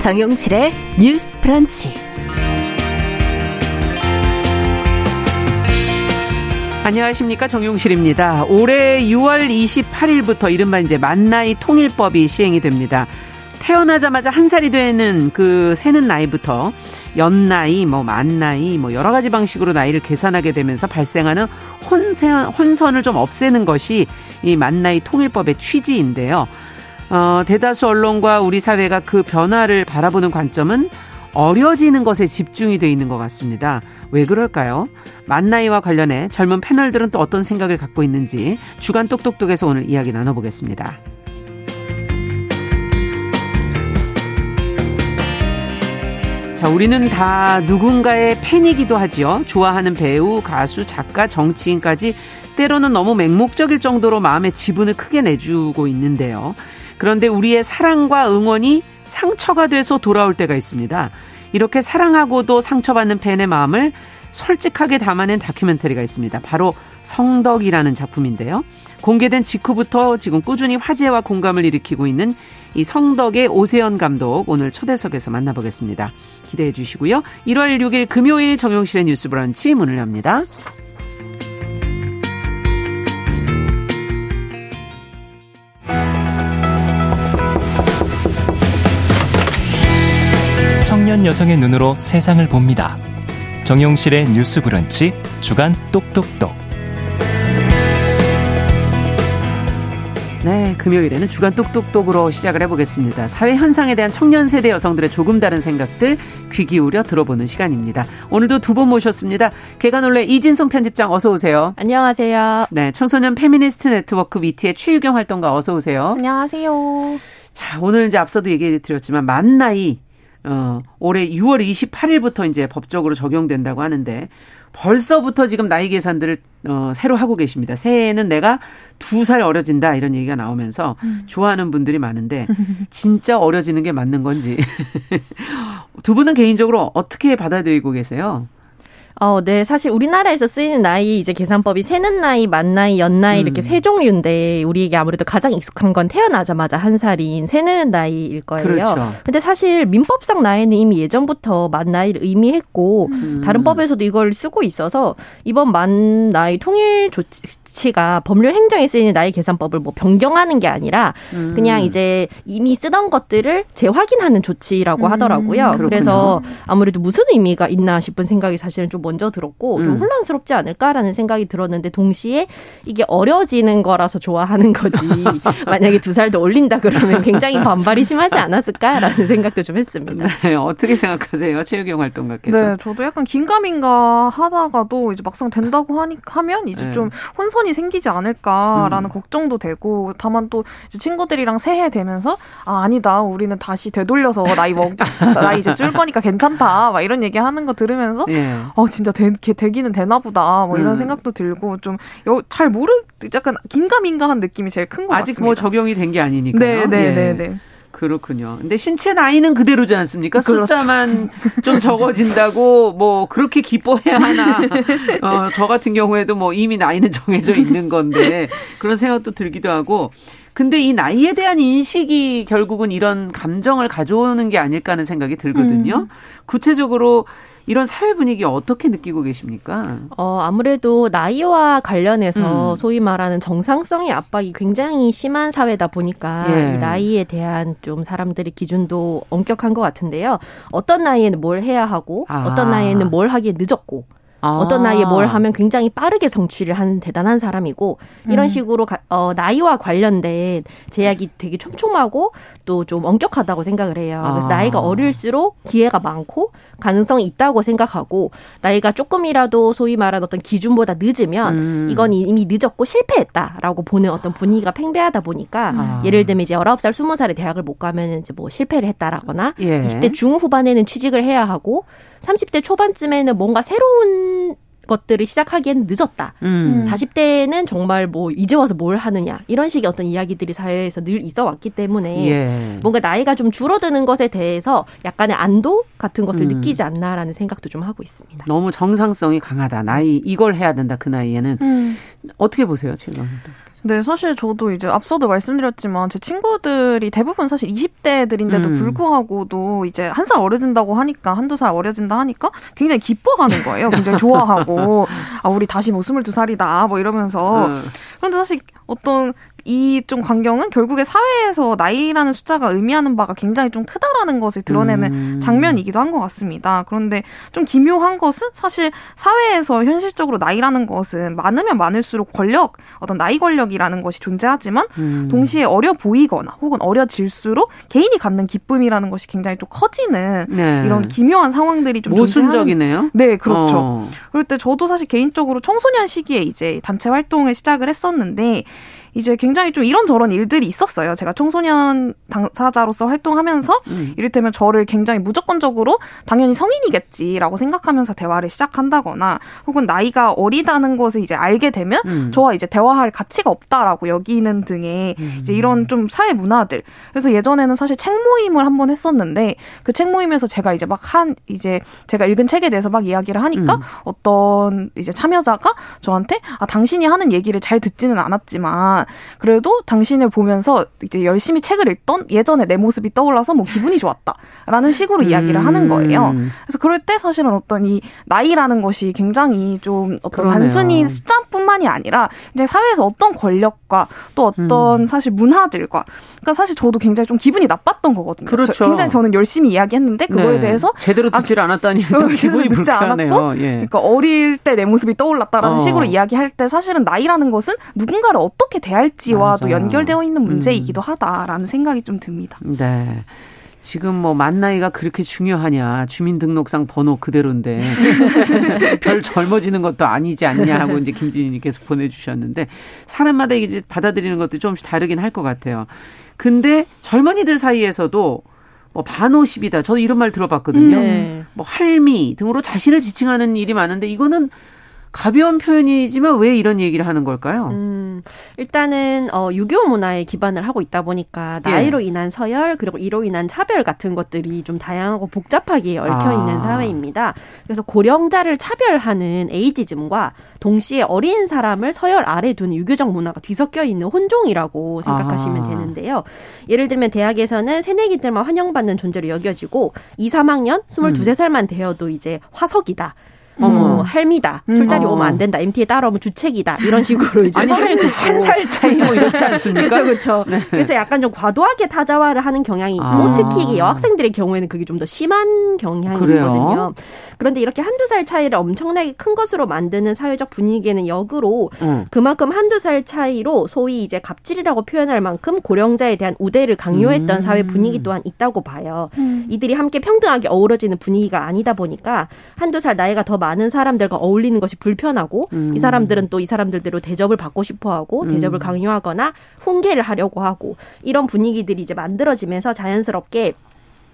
정용실의 뉴스 프런치. 안녕하십니까 정용실입니다. 올해 6월 28일부터 이른바 이제 만나이 통일법이 시행이 됩니다. 태어나자마자 한 살이 되는 그 세는 나이부터 연나이, 뭐 만나이, 뭐 여러 가지 방식으로 나이를 계산하게 되면서 발생하는 혼선, 혼선을 좀 없애는 것이 이 만나이 통일법의 취지인데요. 어, 대다수 언론과 우리 사회가 그 변화를 바라보는 관점은 어려지는 것에 집중이 돼 있는 것 같습니다. 왜 그럴까요? 만나이와 관련해 젊은 패널들은 또 어떤 생각을 갖고 있는지 주간 똑똑똑에서 오늘 이야기 나눠보겠습니다. 자, 우리는 다 누군가의 팬이기도 하지요. 좋아하는 배우, 가수, 작가, 정치인까지 때로는 너무 맹목적일 정도로 마음의 지분을 크게 내주고 있는데요. 그런데 우리의 사랑과 응원이 상처가 돼서 돌아올 때가 있습니다. 이렇게 사랑하고도 상처받는 팬의 마음을 솔직하게 담아낸 다큐멘터리가 있습니다. 바로 성덕이라는 작품인데요. 공개된 직후부터 지금 꾸준히 화제와 공감을 일으키고 있는 이 성덕의 오세연 감독 오늘 초대석에서 만나보겠습니다. 기대해 주시고요. 1월 6일 금요일 정용실의 뉴스 브런치 문을 엽니다. 청년 여성의 눈으로 세상을 봅니다. 정용실의 뉴스 브런치 주간 똑똑똑. 네, 금요일에는 주간 똑똑똑으로 시작을 해보겠습니다. 사회 현상에 대한 청년 세대 여성들의 조금 다른 생각들 귀 기울여 들어보는 시간입니다. 오늘도 두 분 모셨습니다. 계간홀로 이진송 편집장 어서 오세요. 안녕하세요. 네, 청소년 페미니스트 네트워크 위티의 최유경 활동가 어서 오세요. 안녕하세요. 자, 오늘 이제 앞서도 얘기 드렸지만 만 나이 어, 올해 6월 28일부터 이제 법적으로 적용된다고 하는데 벌써부터 지금 나이 계산들을 어, 새로 하고 계십니다. 새해에는 내가 두 살 어려진다 이런 얘기가 나오면서 음. 좋아하는 분들이 많은데 진짜 어려지는 게 맞는 건지 두 분은 개인적으로 어떻게 받아들이고 계세요? 어, 네. 사실 우리나라에서 쓰이는 나이 이제 계산법이 세는 나이, 만 나이, 연 나이 음. 이렇게 세 종류인데 우리에게 아무래도 가장 익숙한 건 태어나자마자 한 살인 세는 나이일 거예요. 그렇죠. 근데 사실 민법상 나이는 이미 예전부터 만 나이를 의미했고 음. 다른 법에서도 이걸 쓰고 있어서 이번 만 나이 통일 조치 조치가 법률 행정에 쓰이는 나이 계산법을 뭐 변경하는 게 아니라 음. 그냥 이제 이미 쓰던 것들을 재확인하는 조치라고 음. 하더라고요. 음, 그래서 아무래도 무슨 의미가 있나 싶은 생각이 사실은 좀 먼저 들었고 좀 음. 혼란스럽지 않을까라는 생각이 들었는데 동시에 이게 어려지는 거라서 좋아하는 거지. 만약에 두 살도 올린다 그러면 굉장히 반발이 심하지 않았을까라는 생각도 좀 했습니다. 네, 어떻게 생각하세요? 체육형 활동가께서. 네, 저도 약간 긴가민가 하다가도 이제 막상 된다고 하니 하면 이제 네. 좀 혼선 혼선이 생기지 않을까라는 음. 걱정도 되고 다만 또 친구들이랑 새해 되면서 아 아니다 우리는 다시 되돌려서 나이 먹 나이 이제 줄 거니까 괜찮다 막 이런 얘기 하는 거 들으면서 예. 어 진짜 되, 되기는 되나 보다 뭐 이런 음. 생각도 들고 좀 잘 모르 약간 긴가민가한 느낌이 제일 큰 것 같습니다. 아직 뭐 적용이 된 게 아니니까. 네, 네, 네, 네. 그렇군요. 근데 신체 나이는 그대로지 않습니까? 그렇죠. 숫자만 좀 적어진다고 뭐 그렇게 기뻐해야 하나. 어, 저 같은 경우에도 뭐 이미 나이는 정해져 있는 건데 그런 생각도 들기도 하고 근데 이 나이에 대한 인식이 결국은 이런 감정을 가져오는 게 아닐까 하는 생각이 들거든요. 음. 구체적으로 이런 사회 분위기 어떻게 느끼고 계십니까? 어, 아무래도 나이와 관련해서 음. 소위 말하는 정상성의 압박이 굉장히 심한 사회다 보니까 예. 이 나이에 대한 좀 사람들의 기준도 엄격한 것 같은데요. 어떤 나이에는 뭘 해야 하고 아. 어떤 나이에는 뭘 하기에 늦었고 아. 어떤 나이에 뭘 하면 굉장히 빠르게 성취를 하는 대단한 사람이고 이런 음. 식으로 가, 어, 나이와 관련된 제약이 되게 촘촘하고 또 좀 엄격하다고 생각을 해요. 그래서 아. 나이가 어릴수록 기회가 많고 가능성이 있다고 생각하고 나이가 조금이라도 소위 말하는 어떤 기준보다 늦으면 음. 이건 이미 늦었고 실패했다라고 보는 어떤 분위기가 팽배하다 보니까 아. 예를 들면 이제 19살, 20살에 대학을 못 가면 이제 뭐 실패를 했다라거나 예. 20대 중후반에는 취직을 해야 하고 30대 초반쯤에는 뭔가 새로운 것들을 시작하기에는 늦었다. 음. 40대는 정말 뭐 이제 와서 뭘 하느냐 이런 식의 어떤 이야기들이 사회에서 늘 있어 왔기 때문에 예. 뭔가 나이가 좀 줄어드는 것에 대해서 약간의 안도 같은 것을 음. 느끼지 않나라는 생각도 좀 하고 있습니다. 너무 정상성이 강하다. 나이 이걸 해야 된다 그 나이에는 음. 어떻게 보세요, 최근? 네, 사실 저도 이제 앞서도 말씀드렸지만 제 친구들이 대부분 사실 20대들인데도 음. 불구하고도 이제 한 살 어려진다고 하니까 한두 살 어려진다 하니까 굉장히 기뻐하는 거예요. 굉장히 좋아하고 아 우리 다시 뭐 22살이다 뭐 이러면서 음. 그런데 사실 어떤 이 좀 광경은 결국에 사회에서 나이라는 숫자가 의미하는 바가 굉장히 좀 크다라는 것을 드러내는 음. 장면이기도 한 것 같습니다. 그런데 좀 기묘한 것은 사실 사회에서 현실적으로 나이라는 것은 많으면 많을수록 권력, 어떤 나이 권력이라는 것이 존재하지만 음. 동시에 어려 보이거나 혹은 어려질수록 개인이 갖는 기쁨이라는 것이 굉장히 좀 커지는 네. 이런 기묘한 상황들이 좀 모순적이네요. 존재하는... 네, 그렇죠. 어. 그럴 때 저도 사실 개인적으로 청소년 시기에 이제 단체 활동을 시작을 했었는데 이제 굉장히 좀 이런저런 일들이 있었어요. 제가 청소년 당사자로서 활동하면서 음. 이를테면 저를 굉장히 무조건적으로 당연히 성인이겠지라고 생각하면서 대화를 시작한다거나 혹은 나이가 어리다는 것을 이제 알게 되면 음. 저와 이제 대화할 가치가 없다라고 여기는 등의 음. 이제 이런 좀 사회 문화들. 그래서 예전에는 사실 책 모임을 한 번 했었는데 그 책 모임에서 제가 이제 막 한 이제 제가 읽은 책에 대해서 막 이야기를 하니까 음. 어떤 이제 참여자가 저한테 아 당신이 하는 얘기를 잘 듣지는 않았지만 그래도 당신을 보면서 이제 열심히 책을 읽던 예전의 내 모습이 떠올라서 뭐 기분이 좋았다라는 식으로 이야기를 하는 거예요. 음. 그래서 그럴 때 사실은 어떤 이 나이라는 것이 굉장히 좀 어떤 그러네요. 단순히 숫자뿐만이 아니라 이제 사회에서 어떤 권력과 또 어떤 음. 사실 문화들과 그러니까 사실 저도 굉장히 좀 기분이 나빴던 거거든요. 그렇죠. 굉장히 저는 열심히 이야기했는데 그거에 네. 대해서 제대로 듣질 아, 않았다니 또 기분이 불쾌하네요. 않았고, 예. 그러니까 어릴 때 내 모습이 떠올랐다라는 어. 식으로 이야기할 때 사실은 나이라는 것은 누군가를 어떻게 대 할지와도 맞아요. 연결되어 있는 문제이기도 음. 하다라는 생각이 좀 듭니다. 네. 지금 뭐 만 나이가 그렇게 중요하냐 주민등록상 번호 그대로인데 별 젊어지는 것도 아니지 않냐 하고 이제 김진희님께서 보내주셨는데 사람마다 이제 받아들이는 것도 좀씩 다르긴 할 것 같아요. 근데 젊은이들 사이에서도 뭐 반오십이다. 저도 이런 말 들어봤거든요. 네. 뭐 할미 등으로 자신을 지칭하는 일이 많은데 이거는 가벼운 표현이지만 왜 이런 얘기를 하는 걸까요? 음, 일단은 어, 유교 문화에 기반을 하고 있다 보니까 예. 나이로 예. 인한 서열 그리고 이로 인한 차별 같은 것들이 좀 다양하고 복잡하게 얽혀 있는 아. 사회입니다. 그래서 고령자를 차별하는 에이지즘과 동시에 어린 사람을 서열 아래 둔 유교적 문화가 뒤섞여 있는 혼종이라고 생각하시면 아. 되는데요. 예를 들면 대학에서는 새내기들만 환영받는 존재로 여겨지고 2, 3학년 22, 음. 3살만 되어도 이제 화석이다. 어머 음. 할미다 술자리 음. 오면 안 된다 MT에 따라오면 주책이다 이런 식으로 이제 아니 한살 차이 뭐 이렇지 않습니까? 그렇죠 그렇죠. 네. 그래서 약간 좀 과도하게 타자화를 하는 경향이 있고 아. 특히 여학생들의 경우에는 그게 좀 더 심한 경향이거든요. 그런데 이렇게 한두 살 차이를 엄청나게 큰 것으로 만드는 사회적 분위기에는 역으로 음. 그만큼 한두 살 차이로 소위 이제 갑질이라고 표현할 만큼 고령자에 대한 우대를 강요했던 음. 사회 분위기 또한 있다고 봐요. 음. 이들이 함께 평등하게 어우러지는 분위기가 아니다 보니까 한두 살 나이가 더 많은 사람들과 어울리는 것이 불편하고 음. 이 사람들은 또 이 사람들대로 대접을 받고 싶어 하고 음. 대접을 강요하거나 훈계를 하려고 하고 이런 분위기들이 이제 만들어지면서 자연스럽게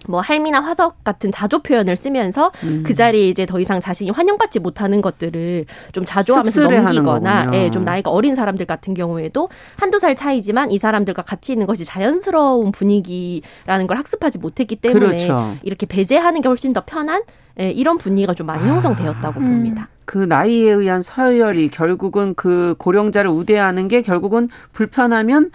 뭐 할미나 화석 같은 자조 표현을 쓰면서 음. 그 자리에 이제 더 이상 자신이 환영받지 못하는 것들을 좀 자조하면서 넘기거나 예, 좀 나이가 어린 사람들 같은 경우에도 한두 살 차이지만 이 사람들과 같이 있는 것이 자연스러운 분위기라는 걸 학습하지 못했기 때문에 그렇죠. 이렇게 배제하는 게 훨씬 더 편한 예, 이런 분위기가 좀 많이 형성되었다고 아, 봅니다. 그 나이에 의한 서열이 결국은 그 고령자를 우대하는 게 결국은 불편하면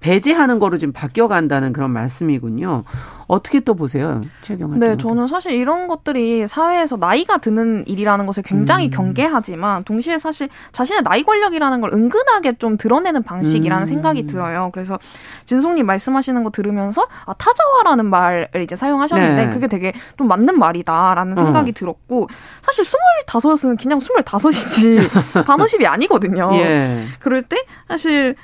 배제하는 거로 지금 바뀌어간다는 그런 말씀이군요. 어떻게 또 보세요, 최경환? 네, 저는 사실 이런 것들이 사회에서 나이가 드는 일이라는 것을 굉장히 음. 경계하지만 동시에 사실 자신의 나이 권력이라는 걸 은근하게 좀 드러내는 방식이라는 음. 생각이 들어요. 그래서 진송님 말씀하시는 거 들으면서 아 타자화라는 말을 이제 사용하셨는데 네. 그게 되게 좀 맞는 말이다라는 어. 생각이 어. 들었고 사실 스물다섯은 그냥 스물다섯이지 반오십이 아니거든요. 예. 그럴 때 사실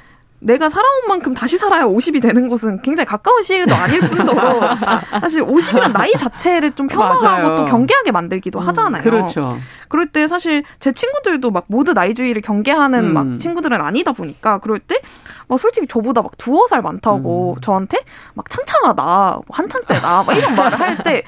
내가 살아온 만큼 다시 살아야 50이 되는 것은 굉장히 가까운 시일도 아닐 뿐더러 사실 50이란 나이 자체를 좀 폄하하고. 또 경계하게 만들기도 음, 하잖아요. 그렇죠. 그럴 때 사실 제 친구들도 막 모두 나이주의를 경계하는 음. 막 친구들은 아니다 보니까 그럴 때 막 솔직히 저보다 막 두어 살 많다고 음. 저한테 막 창창하다, 뭐 한창 때다, 막 이런 말을 할 때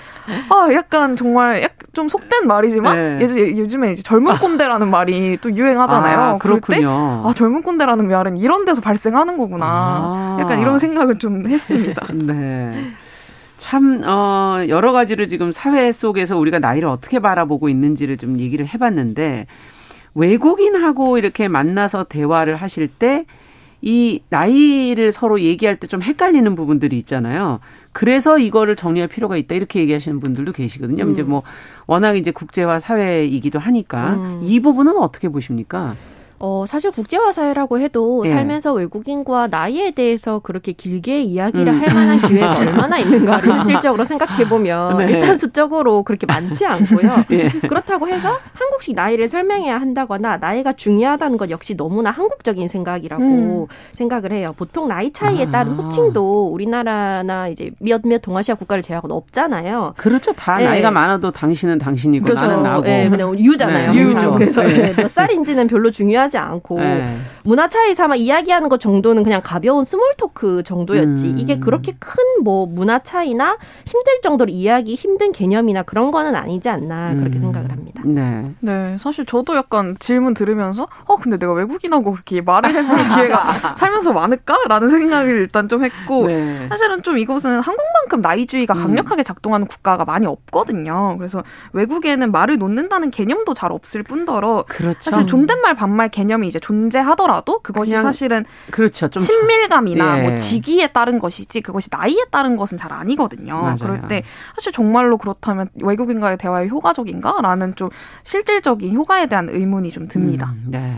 아 약간 정말 약 좀 속된 말이지만 네. 요즘에 이제 젊은 꼰대라는 말이 또 유행하잖아요. 아, 그럴 때 아, 젊은 꼰대라는 말은 이런 데서 발생 하는 거구나. 아. 약간 이런 생각을 좀 했습니다. 네. 참, 어, 여러 가지를 지금 사회 속에서 우리가 나이를 어떻게 바라보고 있는지를 좀 얘기를 해봤는데, 외국인하고 이렇게 만나서 대화를 하실 때, 이 나이를 서로 얘기할 때 좀 헷갈리는 부분들이 있잖아요. 그래서 이거를 정리할 필요가 있다 이렇게 얘기하시는 분들도 계시거든요. 음. 이제 뭐 워낙 이제 국제화 사회이기도 하니까 음. 이 부분은 어떻게 보십니까? 어, 사실 국제화 사회라고 해도 예. 살면서 외국인과 나이에 대해서 그렇게 길게 이야기를 음. 할 만한 기회가 얼마나 있는가를 현실적으로 생각해 보면 네. 일단 수적으로 그렇게 많지 않고요. 예. 그렇다고 해서 한국식 나이를 설명해야 한다거나 나이가 중요하다는 것 역시 너무나 한국적인 생각이라고 음. 생각을 해요. 보통 나이 차이에 따른 아. 호칭도 우리나라나 이제 몇몇 동아시아 국가를 제외하고는 없잖아요. 그렇죠. 다 네. 나이가 많아도 당신은 당신이고 그렇죠. 나는 나고. 네, 그냥 you잖아요. 네. you죠. 그래서 네. 몇 살인지는 별로 중요하지 하지 않고 네. 문화 차이 삼아 이야기하는 것 정도는 그냥 가벼운 small talk 정도였지 음. 이게 그렇게 큰 뭐 문화 차이나 힘들 정도로 이야기 힘든 개념이나 그런 거는 아니지 않나 그렇게 음. 생각을 합니다. 네. 네, 사실 저도 약간 질문 들으면서 어 근데 내가 외국인하고 그렇게 말을 해볼 기회가 살면서 많을까라는 생각을 일단 좀 했고 네. 사실은 좀 이곳은 한국만큼 나이주의가 음. 강력하게 작동하는 국가가 많이 없거든요. 그래서 외국에는 말을 놓는다는 개념도 잘 없을 뿐더러 그렇죠. 사실 존댓말 반말 개념이 이제 존재하더라도 그것이 사실은 그렇죠. 좀 친밀감이나 예. 뭐 직위에 따른 것이지 그것이 나이에 따른 것은 잘 아니거든요. 맞아요. 그럴 때 사실 정말로 그렇다면 외국인과의 대화에 효과적인가라는 좀 실질적인 효과에 대한 의문이 좀 듭니다. 음, 네.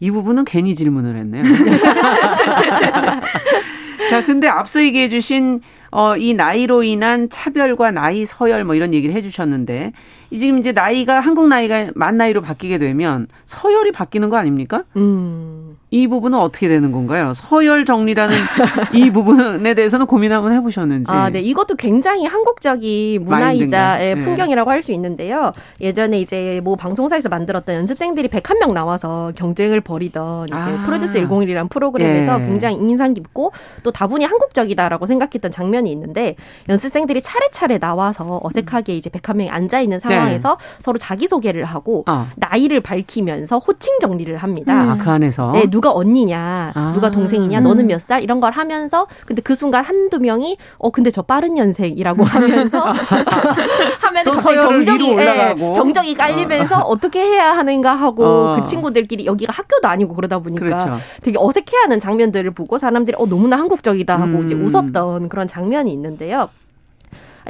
이 부분은 괜히 질문을 했네요. 자, 근데 앞서 얘기해 주신 어, 이 나이로 인한 차별과 나이 서열 뭐 이런 얘기를 해 주셨는데 지금 이제 나이가 한국 나이가 만 나이로 바뀌게 되면 서열이 바뀌는 거 아닙니까? 음. 이 부분은 어떻게 되는 건가요? 서열 정리라는 이 부분에 대해서는 고민 한번 해보셨는지. 아, 네. 이것도 굉장히 한국적인 문화이자 네. 풍경이라고 할 수 있는데요. 예전에 이제 뭐 방송사에서 만들었던 연습생들이 101명 나와서 경쟁을 벌이던 이제 아. 프로듀스 101이라는 프로그램에서 예. 굉장히 인상 깊고 또 다분히 한국적이다라고 생각했던 장면이 있는데 연습생들이 차례차례 나와서 어색하게 이제 101명이 앉아있는 상황에서 네. 서로 자기소개를 하고 어. 나이를 밝히면서 호칭 정리를 합니다. 아, 그 안에서? 네, 누가 언니냐, 아. 누가 동생이냐, 음. 너는 몇 살? 이런 걸 하면서 근데 그 순간 한두 명이 어 근데 저 빠른 년생이라고 하면서 하면 갑자기 정적이 예, 정적이 깔리면서 어. 떻게 해야 하는가 하고 어. 그 친구들끼리 여기가 학교도 아니고 그러다 보니까 그렇죠. 되게 어색해하는 장면들을 보고 사람들이 어 너무나 한국적이다 하고 음. 이제 웃었던 그런 장면이 있는데요.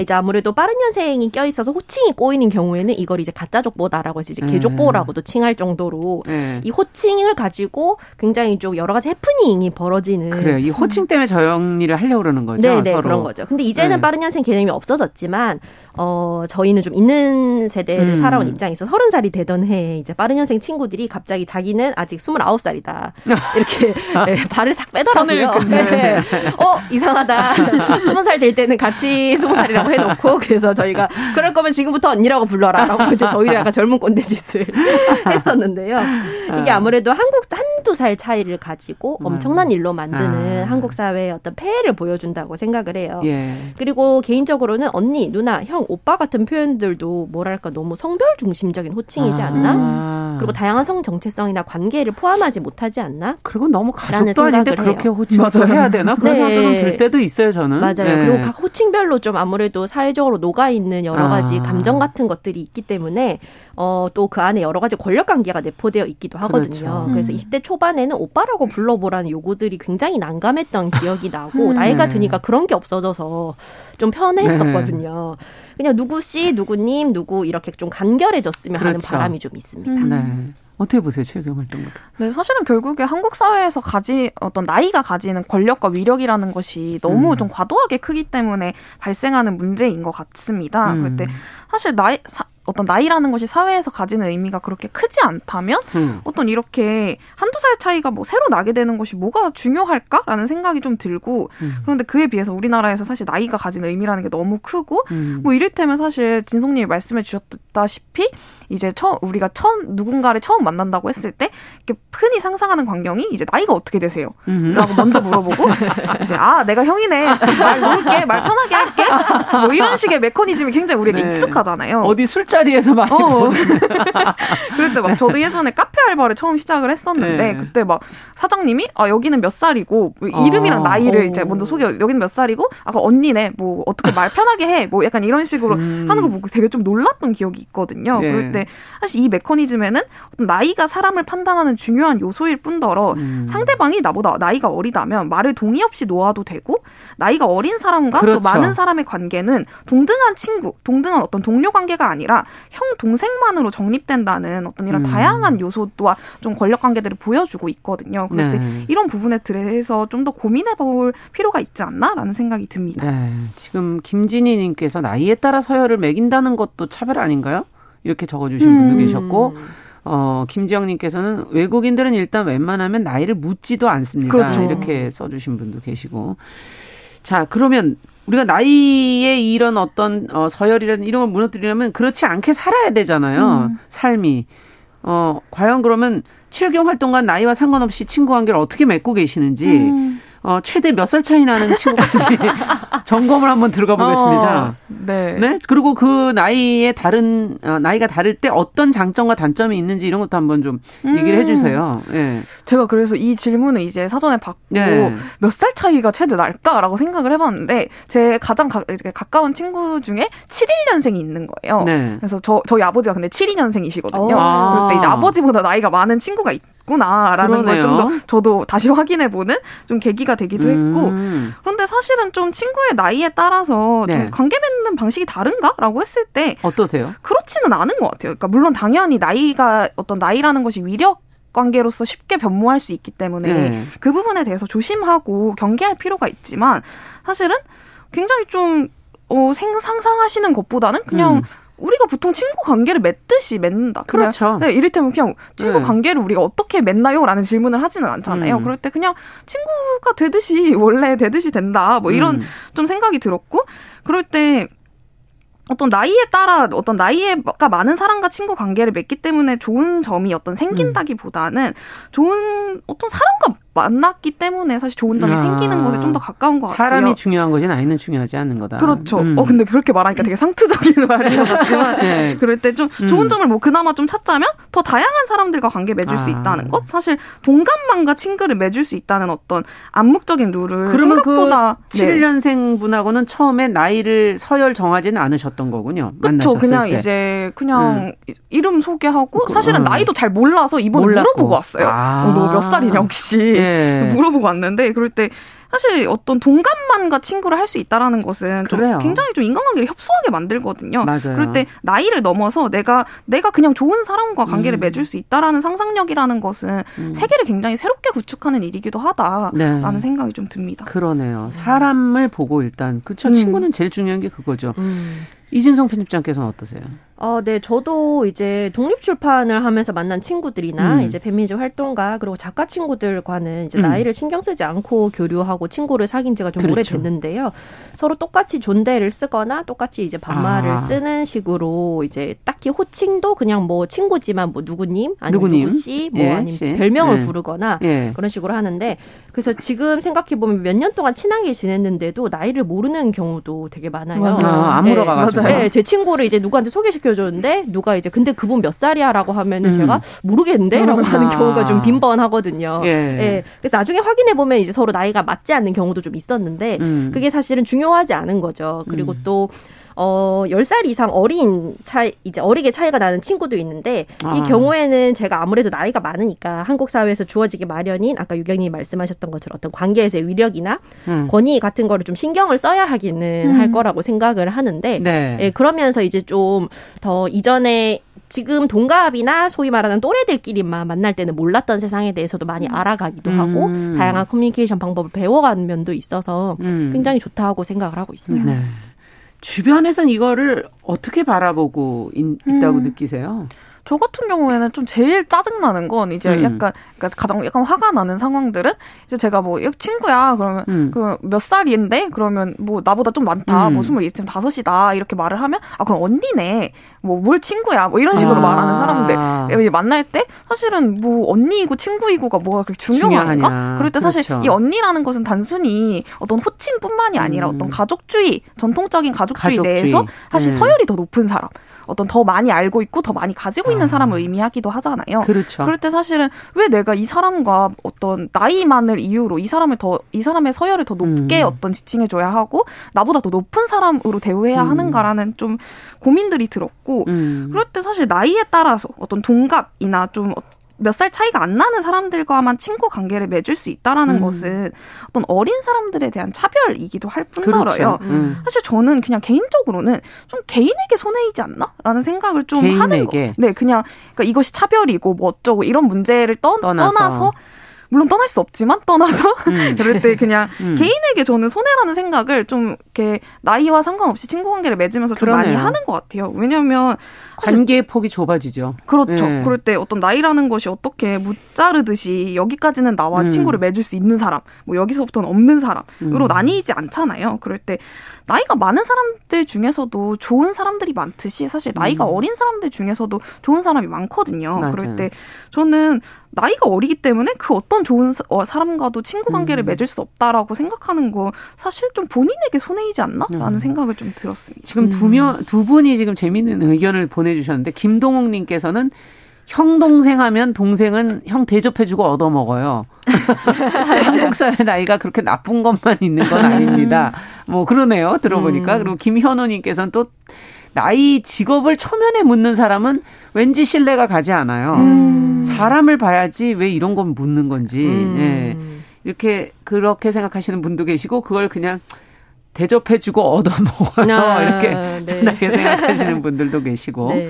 이제 아무래도 빠른 년생이 껴 있어서 호칭이 꼬이는 경우에는 이걸 이제 가짜 족보다라고 해서 이제 음. 개족보라고도 칭할 정도로 네. 이 호칭을 가지고 굉장히 좀 여러 가지 해프닝이 벌어지는 그래요. 이 호칭 때문에 저 정리를 하려고 그러는 거죠. 네, 네 그런 거죠. 근데 이제는 네. 빠른 년생 개념이 없어졌지만 어, 저희는 좀 있는 세대를 음. 살아온 입장에서 서른 살이 되던 해에 이제 빠른 년생 친구들이 갑자기 자기는 아직 스물아홉 살이다. 이렇게 네, 발을 싹 빼더라고요. 네. 어, 이상하다. 스무 살 될 때는 같이 스무 살이라고 해놓고 그래서 저희가 그럴 거면 지금부터 언니라고 불러라. 라고 이제 저희도 약간 젊은 꼰대 짓을 했었는데요. 이게 아. 아무래도 한국 한두 살 차이를 가지고 음. 엄청난 일로 만드는 아. 한국 사회의 어떤 폐해를 보여준다고 생각을 해요. 예. 그리고 개인적으로는 언니, 누나, 형 오빠 같은 표현들도 뭐랄까 너무 성별 중심적인 호칭이지 아. 않나? 그리고 다양한 성 정체성이나 관계를 포함하지 못하지 않나? 그리고 너무 가족도 아닌데 그렇게 호칭을 해야 되나? 그런 네. 생각도 좀 들 때도 있어요, 저는. 맞아요. 네. 그리고 각 호칭별로 좀 아무래도 사회적으로 녹아 있는 여러 가지 아. 감정 같은 것들이 있기 때문에 어, 또 그 안에 여러 가지 권력 관계가 내포되어 있기도 하거든요. 그렇죠. 그래서 음. 20대 초반에는 오빠라고 불러보라는 요구들이 굉장히 난감했던 기억이 나고 음. 나이가 드니까 그런 게 없어져서 좀 편했었거든요. 네. 그냥 누구 씨, 누구님, 누구 이렇게 좀 간결해졌으면 그렇죠. 하는 바람이 좀 있습니다. 음. 네. 어떻게 보세요, 최경 활동가? 네, 사실은 결국에 한국 사회에서 가지 어떤 나이가 가지는 권력과 위력이라는 것이 너무 음. 좀 과도하게 크기 때문에 발생하는 문제인 것 같습니다. 음. 그럴 때 사실 나이 사, 어떤 나이라는 것이 사회에서 가지는 의미가 그렇게 크지 않다면 음. 어떤 이렇게 한두 살 차이가 뭐 새로 나게 되는 것이 뭐가 중요할까라는 생각이 좀 들고 음. 그런데 그에 비해서 우리나라에서 사실 나이가 가지는 의미라는 게 너무 크고 음. 뭐 이를테면 사실 진성님이 말씀해 주셨 다시피 이제 처음 우리가 처음 누군가를 처음 만난다고 했을 때 이렇게 흔히 상상하는 광경이 이제 나이가 어떻게 되세요? 라고 먼저 물어보고 이제 아 내가 형이네 말 놓을게 말 편하게 할게 뭐 이런 식의 메커니즘이 굉장히 우리에게 네. 익숙하잖아요. 어디 술자리에서 막 어. 그럴 때막 저도 예전에 카페 알바를 처음 시작을 했었는데 네. 그때 막 사장님이 아 여기는 몇 살이고 뭐 이름이랑 아. 나이를 오. 이제 먼저 소개 여기는 몇 살이고 아까 언니네 뭐 어떻게 말 편하게 해 뭐 약간 이런 식으로 음. 하는 걸 보고 되게 좀 놀랐던 기억이 있거든요. 네. 그럴 때 사실 이 메커니즘에는 나이가 사람을 판단하는 중요한 요소일 뿐더러 음. 상대방이 나보다 나이가 어리다면 말을 동의 없이 놓아도 되고 나이가 어린 사람과 그렇죠. 또 많은 사람의 관계는 동등한 친구, 동등한 어떤 동료 관계가 아니라 형 동생만으로 정립된다는 어떤 이런 음. 다양한 요소와 좀 권력 관계들을 보여주고 있거든요. 그럴 네. 때 이런 부분에 대해서 좀 더 고민해 볼 필요가 있지 않나라는 생각이 듭니다. 네. 지금 김진희 님께서 나이에 따라 서열을 매긴다는 것도 차별 아닌가요? 이렇게 적어주신 음. 분도 계셨고 어, 김지영님께서는 외국인들은 일단 웬만하면 나이를 묻지도 않습니다. 그렇죠. 이렇게 써주신 분도 계시고. 자, 그러면 우리가 나이에 이런 어떤 어, 서열이라든 이런 걸 무너뜨리려면 그렇지 않게 살아야 되잖아요. 음. 삶이. 어, 과연 그러면 최경 활동과 나이와 상관없이 친구 관계를 어떻게 맺고 계시는지. 음. 어, 최대 몇 살 차이 나는 친구까지 점검을 한번 들어가 보겠습니다. 어, 네. 네. 그리고 그 나이에 다른, 어, 나이가 다를 때 어떤 장점과 단점이 있는지 이런 것도 한번 좀 음. 얘기를 해주세요. 네. 제가 그래서 이 질문을 이제 사전에 받고 네. 몇살 차이가 최대 날까라고 생각을 해봤는데 제 가장 가, 가까운 친구 중에 71년생이 있는 거예요. 네. 그래서 저, 저희 아버지가 근데 72년생이시거든요. 아. 그럴 때 이제 아버지보다 나이가 많은 친구가 있, 있구나라는 걸 좀 더 저도 다시 확인해 보는 좀 계기가 되기도 했고 음. 그런데 사실은 좀 친구의 나이에 따라서 네. 좀 관계 맺는 방식이 다른가라고 했을 때 어떠세요? 그렇지는 않은 것 같아요. 그러니까 물론 당연히 나이가 어떤 나이라는 것이 위력 관계로서 쉽게 변모할 수 있기 때문에 네. 그 부분에 대해서 조심하고 경계할 필요가 있지만 사실은 굉장히 좀 어, 생, 상상하시는 것보다는 그냥 음. 우리가 보통 친구 관계를 맺듯이 맺는다. 그렇죠. 네, 이를테면 그냥 친구 네. 관계를 우리가 어떻게 맺나요? 라는 질문을 하지는 않잖아요. 음. 그럴 때 그냥 친구가 되듯이 원래 되듯이 된다. 뭐 이런 음. 좀 생각이 들었고 그럴 때 어떤 나이에 따라 어떤 나이가 많은 사람과 친구 관계를 맺기 때문에 좋은 점이 어떤 생긴다기보다는 좋은 어떤 사람과 만났기 때문에 사실 좋은 점이 아. 생기는 것에 좀 더 가까운 것 같아요. 사람이 중요한 거지 나이는 중요하지 않는 거다. 그렇죠. 음. 어 근데 그렇게 말하니까 되게 상투적인 말인 것 같지만 네. 그럴 때 좀 좋은 음. 점을 뭐 그나마 좀 찾자면 더 다양한 사람들과 관계 맺을 아. 수 있다는 것. 사실 동갑만과 친구를 맺을 수 있다는 어떤 암묵적인 룰을 그러면 그 생각보다 그 71년생 분하고는 처음에 나이를 서열 정하지는 않으셨던 거군요. 그렇죠. 그냥 때. 이제 그냥 음. 이름 소개하고 그, 사실은 음. 나이도 잘 몰라서 이번에 몰랐고. 물어보고 왔어요. 아. 어, 너몇 살이냐 혹시. 네. 물어보고 왔는데 그럴 때 사실 어떤 동갑만과 친구를 할 수 있다라는 것은 좀 굉장히 좀 인간관계를 협소하게 만들거든요. 맞아요. 그럴 때 나이를 넘어서 내가 내가 그냥 좋은 사람과 관계를 음. 맺을 수 있다라는 상상력이라는 것은 음. 세계를 굉장히 새롭게 구축하는 일이기도 하다라는 네. 생각이 좀 듭니다. 그러네요. 사람을 보고 일단 그쵸 음. 친구는 제일 중요한 게 그거죠. 음. 이진성 편집장께서는 어떠세요? 어, 네, 저도 이제 독립 출판을 하면서 만난 친구들이나 음. 이제 페미니즘 활동가 그리고 작가 친구들과는 이제 음. 나이를 신경 쓰지 않고 교류하고 친구를 사귄 지가 좀 그렇죠. 오래됐는데요. 서로 똑같이 존대를 쓰거나 똑같이 이제 반말을 아. 쓰는 식으로 이제 딱히 호칭도 그냥 뭐 친구지만 뭐 누구님 아니면 누구님? 누구 씨 뭐 예, 아니면 씨. 별명을 예. 부르거나 예. 그런 식으로 하는데 그래서 지금 생각해 보면 몇 년 동안 친하게 지냈는데도 나이를 모르는 경우도 되게 많아요. 아, 안 물어봐가지고. 네, 제 친구를 이제 누구한테 소개시 켜줬는데 누가 이제 근데 그분 몇 살이야라고 하면은 음. 제가 모르겠는데라고 하는 경우가 좀 빈번하거든요. 예. 네, 그래서 나중에 확인해 보면 이제 서로 나이가 맞지 않는 경우도 좀 있었는데 음. 그게 사실은 중요하지 않은 거죠. 그리고 음. 또 어, 10살 이상 어린 차이, 이제 어리게 차이가 나는 친구도 있는데, 아. 이 경우에는 제가 아무래도 나이가 많으니까 한국 사회에서 주어지기 마련인, 아까 유경님이 말씀하셨던 것처럼 어떤 관계에서의 위력이나 음. 권위 같은 거를 좀 신경을 써야 하기는 음. 할 거라고 생각을 하는데, 네. 예, 그러면서 이제 좀 더 이전에 지금 동갑이나 소위 말하는 또래들끼리만 만날 때는 몰랐던 세상에 대해서도 많이 음. 알아가기도 음. 하고 다양한 커뮤니케이션 방법을 배워가는 면도 있어서 음. 굉장히 좋다고 생각을 하고 있습니다. 네. 주변에선 이거를 어떻게 바라보고 있, 다고 음. 느끼세요? 저 같은 경우에는 좀 제일 짜증나는 건 이제 음. 약간 그러니까 가장 약간 화가 나는 상황들은 이제 제가 뭐 친구야 그러면 음. 그몇 살인데 그러면 뭐 나보다 좀 많다 음. 뭐 스물 다섯이다 이렇게 말을 하면 아 그럼 언니네 뭐 뭘 친구야 뭐 이런 식으로 아. 말하는 사람들 만날 때 사실은 뭐 언니이고 친구이고가 뭐가 그렇게 중요한가 중요하냐. 그럴 때 사실 그렇죠. 이 언니라는 것은 단순히 어떤 호칭뿐만이 아니라 음. 어떤 가족주의 전통적인 가족주의, 가족주의. 내에서 사실 네. 서열이 더 높은 사람 어떤 더 많이 알고 있고 더 많이 가지고 있는 사람을 의미하기도 하잖아요. 그렇죠. 그럴 때 사실은 왜 내가 이 사람과 어떤 나이만을 이유로 이 사람을 더 이 사람의 서열을 더 높게 음. 어떤 지칭해 줘야 하고 나보다 더 높은 사람으로 대우해야 음. 하는가라는 좀 고민들이 들었고 음. 그럴 때 사실 나이에 따라서 어떤 동갑이나 좀 몇 살 차이가 안 나는 사람들과만 친구 관계를 맺을 수 있다라는 음. 것은 어떤 어린 사람들에 대한 차별이기도 할 뿐더러요. 그렇죠. 음. 사실 저는 그냥 개인적으로는 좀 개인에게 손해이지 않나라는 생각을 좀 개인에게. 하는 거. 네, 그냥 그러니까 이것이 차별이고 뭐 어쩌고 이런 문제를 떠, 떠나서. 떠나서 물론 떠날 수 없지만 떠나서 음. 그럴 때 그냥 음. 개인에게 저는 손해라는 생각을 좀 이렇게 나이와 상관없이 친구 관계를 맺으면서 좀 그러네요. 많이 하는 것 같아요. 왜냐하면 관계의 폭이 좁아지죠. 그렇죠. 네. 그럴 때 어떤 나이라는 것이 어떻게 무자르듯이 여기까지는 나와 음. 친구를 맺을 수 있는 사람, 뭐 여기서부터는 없는 사람으로 음. 나뉘지 않잖아요. 그럴 때 나이가 많은 사람들 중에서도 좋은 사람들이 많듯이 사실 나이가 음. 어린 사람들 중에서도 좋은 사람이 많거든요. 맞아요. 그럴 때 저는 나이가 어리기 때문에 그 어떤 좋은 어, 사람과도 친구 관계를 음. 맺을 수 없다라고 생각하는 거 사실 좀 본인에게 손해이지 않나라는 음. 생각을 좀 들었습니다. 지금 두 명, 두 분이 지금 재밌는 의견을 보내 주셨는데 김동욱님께서는 형 동생 하면 동생은 형 대접해주고 얻어먹어요. 한국 사회 나이가 그렇게 나쁜 것만 있는 건 아닙니다. 뭐 그러네요. 들어보니까. 음. 그리고 김현우님께서는 또 나이 직업을 초면에 묻는 사람은 왠지 신뢰가 가지 않아요. 음. 사람을 봐야지 왜 이런 건 묻는 건지. 음. 예. 이렇게 그렇게 생각하시는 분도 계시고 그걸 그냥 대접해주고 얻어먹어요. 아, 이렇게 네. 편하게 생각하시는 분들도 계시고. 네.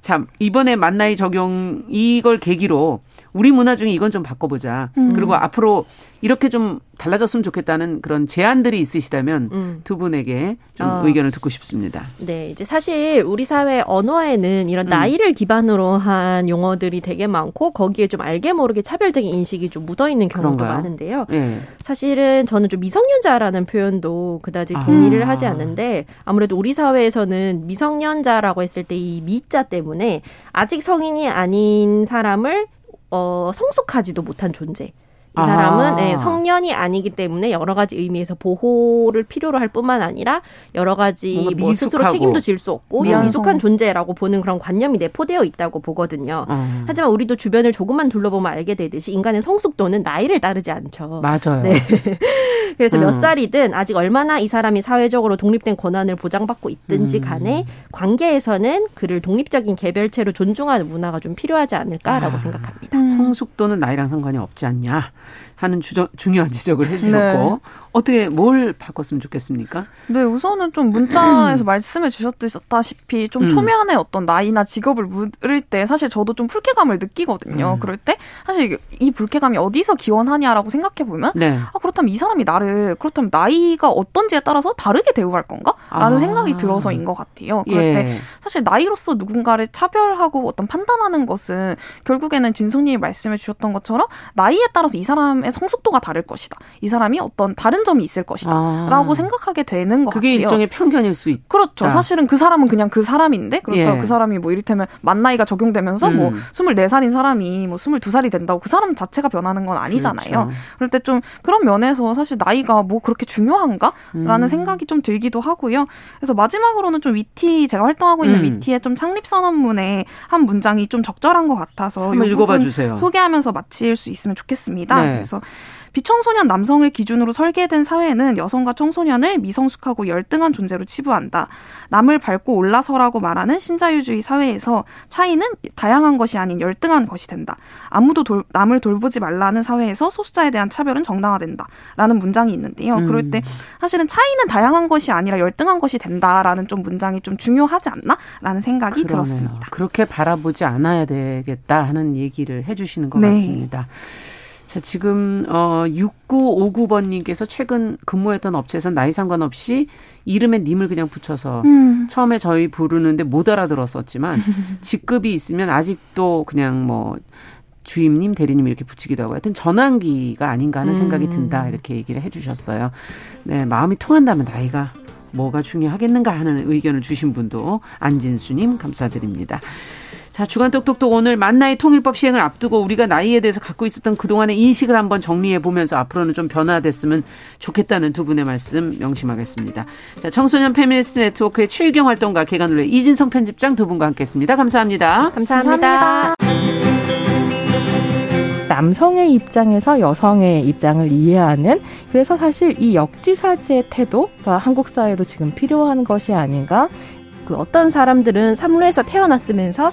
참 이번에 만나이 적용 이걸 계기로 우리 문화 중에 이건 좀 바꿔보자. 음. 그리고 앞으로 이렇게 좀 달라졌으면 좋겠다는 그런 제안들이 있으시다면 음. 두 분에게 좀 어. 의견을 듣고 싶습니다. 네, 이제 사실 우리 사회 언어에는 이런 음. 나이를 기반으로 한 용어들이 되게 많고 거기에 좀 알게 모르게 차별적인 인식이 좀 묻어 있는 경우도 그런가요? 많은데요. 네. 사실은 저는 좀 미성년자라는 표현도 그다지 아. 동의를 아. 하지 않는데 아무래도 우리 사회에서는 미성년자라고 했을 때 이 미자 때문에 아직 성인이 아닌 사람을 어, 성숙하지도 못한 존재. 이 사람은 네, 성년이 아니기 때문에 여러 가지 의미에서 보호를 필요로 할 뿐만 아니라 여러 가지 뭐 스스로 책임도 질 수 없고 좀 미숙한 존재라고 보는 그런 관념이 내포되어 있다고 보거든요. 음. 하지만 우리도 주변을 조금만 둘러보면 알게 되듯이 인간의 성숙도는 나이를 따르지 않죠. 맞아요. 네. 그래서 음. 몇 살이든 아직 얼마나 이 사람이 사회적으로 독립된 권한을 보장받고 있든지 음. 간에 관계에서는 그를 독립적인 개별체로 존중하는 문화가 좀 필요하지 않을까라고 아. 생각합니다. 성숙도는 나이랑 상관이 없지 않냐. 하는 주저, 중요한 지적을 해주셨고 네. 어떻게 뭘 바꿨으면 좋겠습니까? 네, 우선은 좀 문자에서 말씀해 주셨다시피 좀 음. 초면에 어떤 나이나 직업을 물을 때 사실 저도 좀 불쾌감을 느끼거든요. 음. 그럴 때 사실 이 불쾌감이 어디서 기원하냐라고 생각해 보면 네. 아 그렇다면 이 사람이 나를 그렇다면 나이가 어떤지에 따라서 다르게 대우할 건가?라는 아. 생각이 들어서인 것 같아요. 그럴 예. 때 사실 나이로서 누군가를 차별하고 어떤 판단하는 것은 결국에는 진성님이 말씀해 주셨던 것처럼 나이에 따라서 이 사람의 성숙도가 다를 것이다. 이 사람이 어떤 다른 점이 있을 것이다라고 아. 생각하게 되는 것 그게 같아요. 일종의 편견일 수 있다. 그렇죠. 사실은 그 사람은 그냥 그 사람인데 그렇다고 예. 그 사람이 뭐 이를테면 만 나이가 적용되면서 뭐 음. 뭐 24살인 사람이 뭐 22살이 된다고 그 사람 자체가 변하는 건 아니잖아요. 그렇죠. 그럴 때 좀 그런 면에서 사실 나이가 뭐 그렇게 중요한가라는 음. 생각이 좀 들기도 하고요. 그래서 마지막으로는 좀 위티 제가 활동하고 있는 음. 위티의 좀 창립 선언문에 한 문장이 좀 적절한 것 같아서 한번 읽어봐 주세요. 소개하면서 마칠 수 있으면 좋겠습니다. 네. 그래서 비청소년 남성을 기준으로 설계된 사회는 여성과 청소년을 미성숙하고 열등한 존재로 치부한다. 남을 밟고 올라서라고 말하는 신자유주의 사회에서 차이는 다양한 것이 아닌 열등한 것이 된다. 아무도 돌, 남을 돌보지 말라는 사회에서 소수자에 대한 차별은 정당화된다. 라는 문장이 있는데요. 음. 그럴 때 사실은 차이는 다양한 것이 아니라 열등한 것이 된다라는 좀 문장이 좀 중요하지 않나? 라는 생각이 그러네요. 들었습니다. 그렇게 바라보지 않아야 되겠다 하는 얘기를 해주시는 것 네. 같습니다. 자, 지금 어 6959번 님께서 최근 근무했던 업체에서 나이 상관없이 이름에 님을 그냥 붙여서 음. 처음에 저희 부르는데 못 알아들었었지만 직급이 있으면 아직도 그냥 뭐 주임님, 대리님 이렇게 붙이기도 하고 하여튼 전환기가 아닌가 하는 생각이 음. 든다 이렇게 얘기를 해 주셨어요. 네, 마음이 통한다면 나이가 뭐가 중요하겠는가 하는 의견을 주신 분도 안진수님 감사드립니다. 자, 주간 똑똑똑 오늘 만 나이 통일법 시행을 앞두고 우리가 나이에 대해서 갖고 있었던 그동안의 인식을 한번 정리해 보면서 앞으로는 좀 변화됐으면 좋겠다는 두 분의 말씀 명심하겠습니다. 자, 청소년 페미니스트 네트워크의 최유경 활동가 계간홀로 이진송 편집장 두 분과 함께 했습니다. 감사합니다. 감사합니다. 남성의 입장에서 여성의 입장을 이해하는 그래서 사실 이 역지사지의 태도가 한국 사회로 지금 필요한 것이 아닌가 그 어떤 사람들은 삼루에서 태어났으면서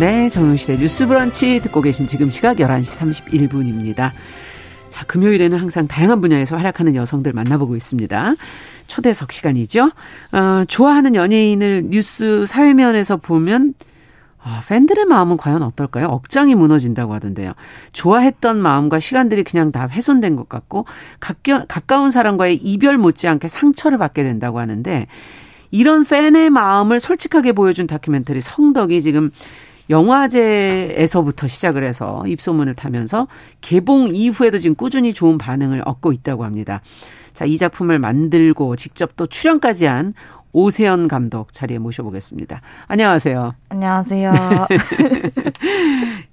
네, 정용실의 뉴스 브런치 듣고 계신 지금 시각 11시 31분입니다. 자, 금요일에는 항상 다양한 분야에서 활약하는 여성들 만나보고 있습니다. 초대석 시간이죠. 어, 좋아하는 연예인을 뉴스 사회면에서 보면 아, 팬들의 마음은 과연 어떨까요? 억장이 무너진다고 하던데요. 좋아했던 마음과 시간들이 그냥 다 훼손된 것 같고 가까, 가까운 사람과의 이별 못지않게 상처를 받게 된다고 하는데 이런 팬의 마음을 솔직하게 보여준 다큐멘터리 성덕이 지금 영화제에서부터 시작을 해서 입소문을 타면서 개봉 이후에도 지금 꾸준히 좋은 반응을 얻고 있다고 합니다. 자, 이 작품을 만들고 직접 또 출연까지 한 오세연 감독 자리에 모셔보겠습니다. 안녕하세요. 안녕하세요.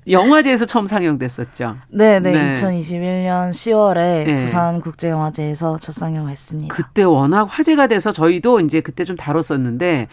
영화제에서 처음 상영됐었죠. 네, 네. 네. 2021년 10월에 네. 부산국제영화제에서 첫 상영했습니다. 그때 워낙 화제가 돼서 저희도 이제 그때 좀 다뤘었는데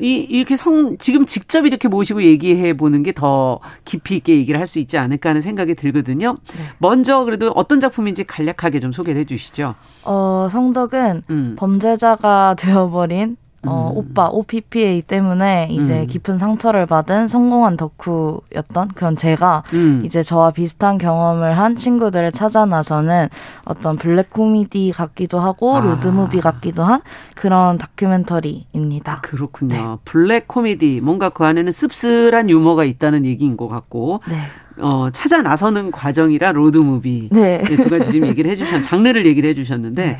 이 이렇게 성 지금 직접 이렇게 모시고 얘기해 보는 게 더 깊이 있게 얘기를 할 수 있지 않을까 하는 생각이 들거든요. 네. 먼저 그래도 어떤 작품인지 간략하게 좀 소개를 해 주시죠. 어, 성덕은 음. 범죄자가 되어버린 어, 음. 오빠 OPPA 때문에 이제 음. 깊은 상처를 받은 성공한 덕후였던 그런 제가 음. 이제 저와 비슷한 경험을 한 친구들을 찾아 나서는 어떤 블랙 코미디 같기도 하고 아. 로드무비 같기도 한 그런 다큐멘터리입니다. 그렇군요. 네. 블랙 코미디 뭔가 그 안에는 씁쓸한 유머가 있다는 얘기인 것 같고 네. 어, 찾아 나서는 과정이라 로드무비 네. 네. 두 가지 지금 얘기를 해주셨 장르를 얘기를 해주셨는데 네.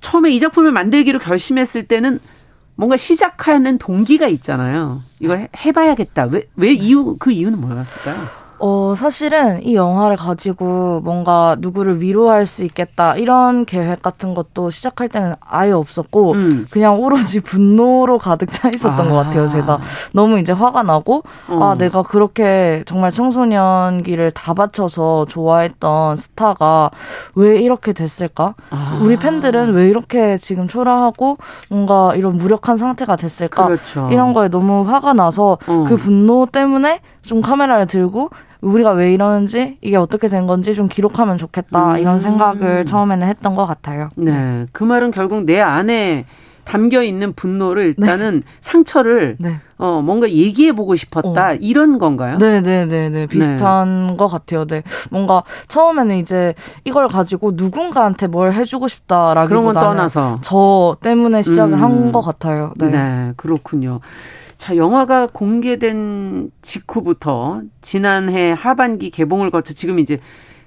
처음에 이 작품을 만들기로 결심했을 때는 뭔가 시작하는 동기가 있잖아요. 이걸 해봐야겠다. 왜, 왜 이유, 그 이유는 뭐였을까요? 어, 사실은 이 영화를 가지고 뭔가 누구를 위로할 수 있겠다, 이런 계획 같은 것도 시작할 때는 아예 없었고, 음. 그냥 오로지 분노로 가득 차 있었던 아. 것 같아요, 제가. 너무 이제 화가 나고, 어. 아, 내가 그렇게 정말 청소년기를 다 바쳐서 좋아했던 스타가 왜 이렇게 됐을까? 아. 우리 팬들은 왜 이렇게 지금 초라하고 뭔가 이런 무력한 상태가 됐을까? 그렇죠. 이런 거에 너무 화가 나서 어. 그 분노 때문에 좀 카메라를 들고 우리가 왜 이러는지 이게 어떻게 된 건지 좀 기록하면 좋겠다 음. 이런 생각을 처음에는 했던 것 같아요. 네, 그 말은 결국 내 안에 담겨 있는 분노를 일단은 네. 상처를 네. 어 뭔가 얘기해 보고 싶었다 어. 이런 건가요? 네, 네, 네, 네. 비슷한 네. 것 같아요. 네. 뭔가 처음에는 이제 이걸 가지고 누군가한테 뭘 해주고 싶다라기보다는 떠나서 저 때문에 시작을 음. 한것 같아요. 네. 네, 그렇군요. 자, 영화가 공개된 직후부터 지난해 하반기 개봉을 거쳐 지금 이제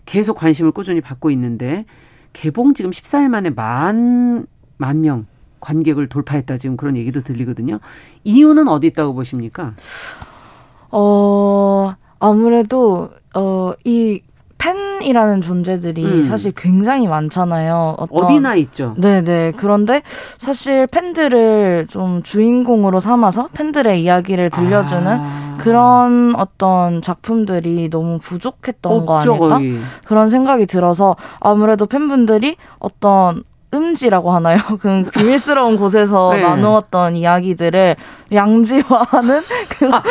계속 관심을 꾸준히 받고 있는데 개봉 지금 14일 만에 만, 만 명 관객을 돌파했다 지금 그런 얘기도 들리거든요. 이유는 어디 있다고 보십니까? 어, 아무래도, 어, 이 팬이라는 존재들이 음. 사실 굉장히 많잖아요. 어떤, 어디나 있죠. 네네. 그런데 사실 팬들을 좀 주인공으로 삼아서 팬들의 이야기를 들려주는 아. 그런 어떤 작품들이 너무 부족했던 없죠, 거 아닐까? 거의. 그런 생각이 들어서 아무래도 팬분들이 어떤 음지라고 하나요? 그 비밀스러운 곳에서 네. 나누었던 이야기들을 양지화하는 그런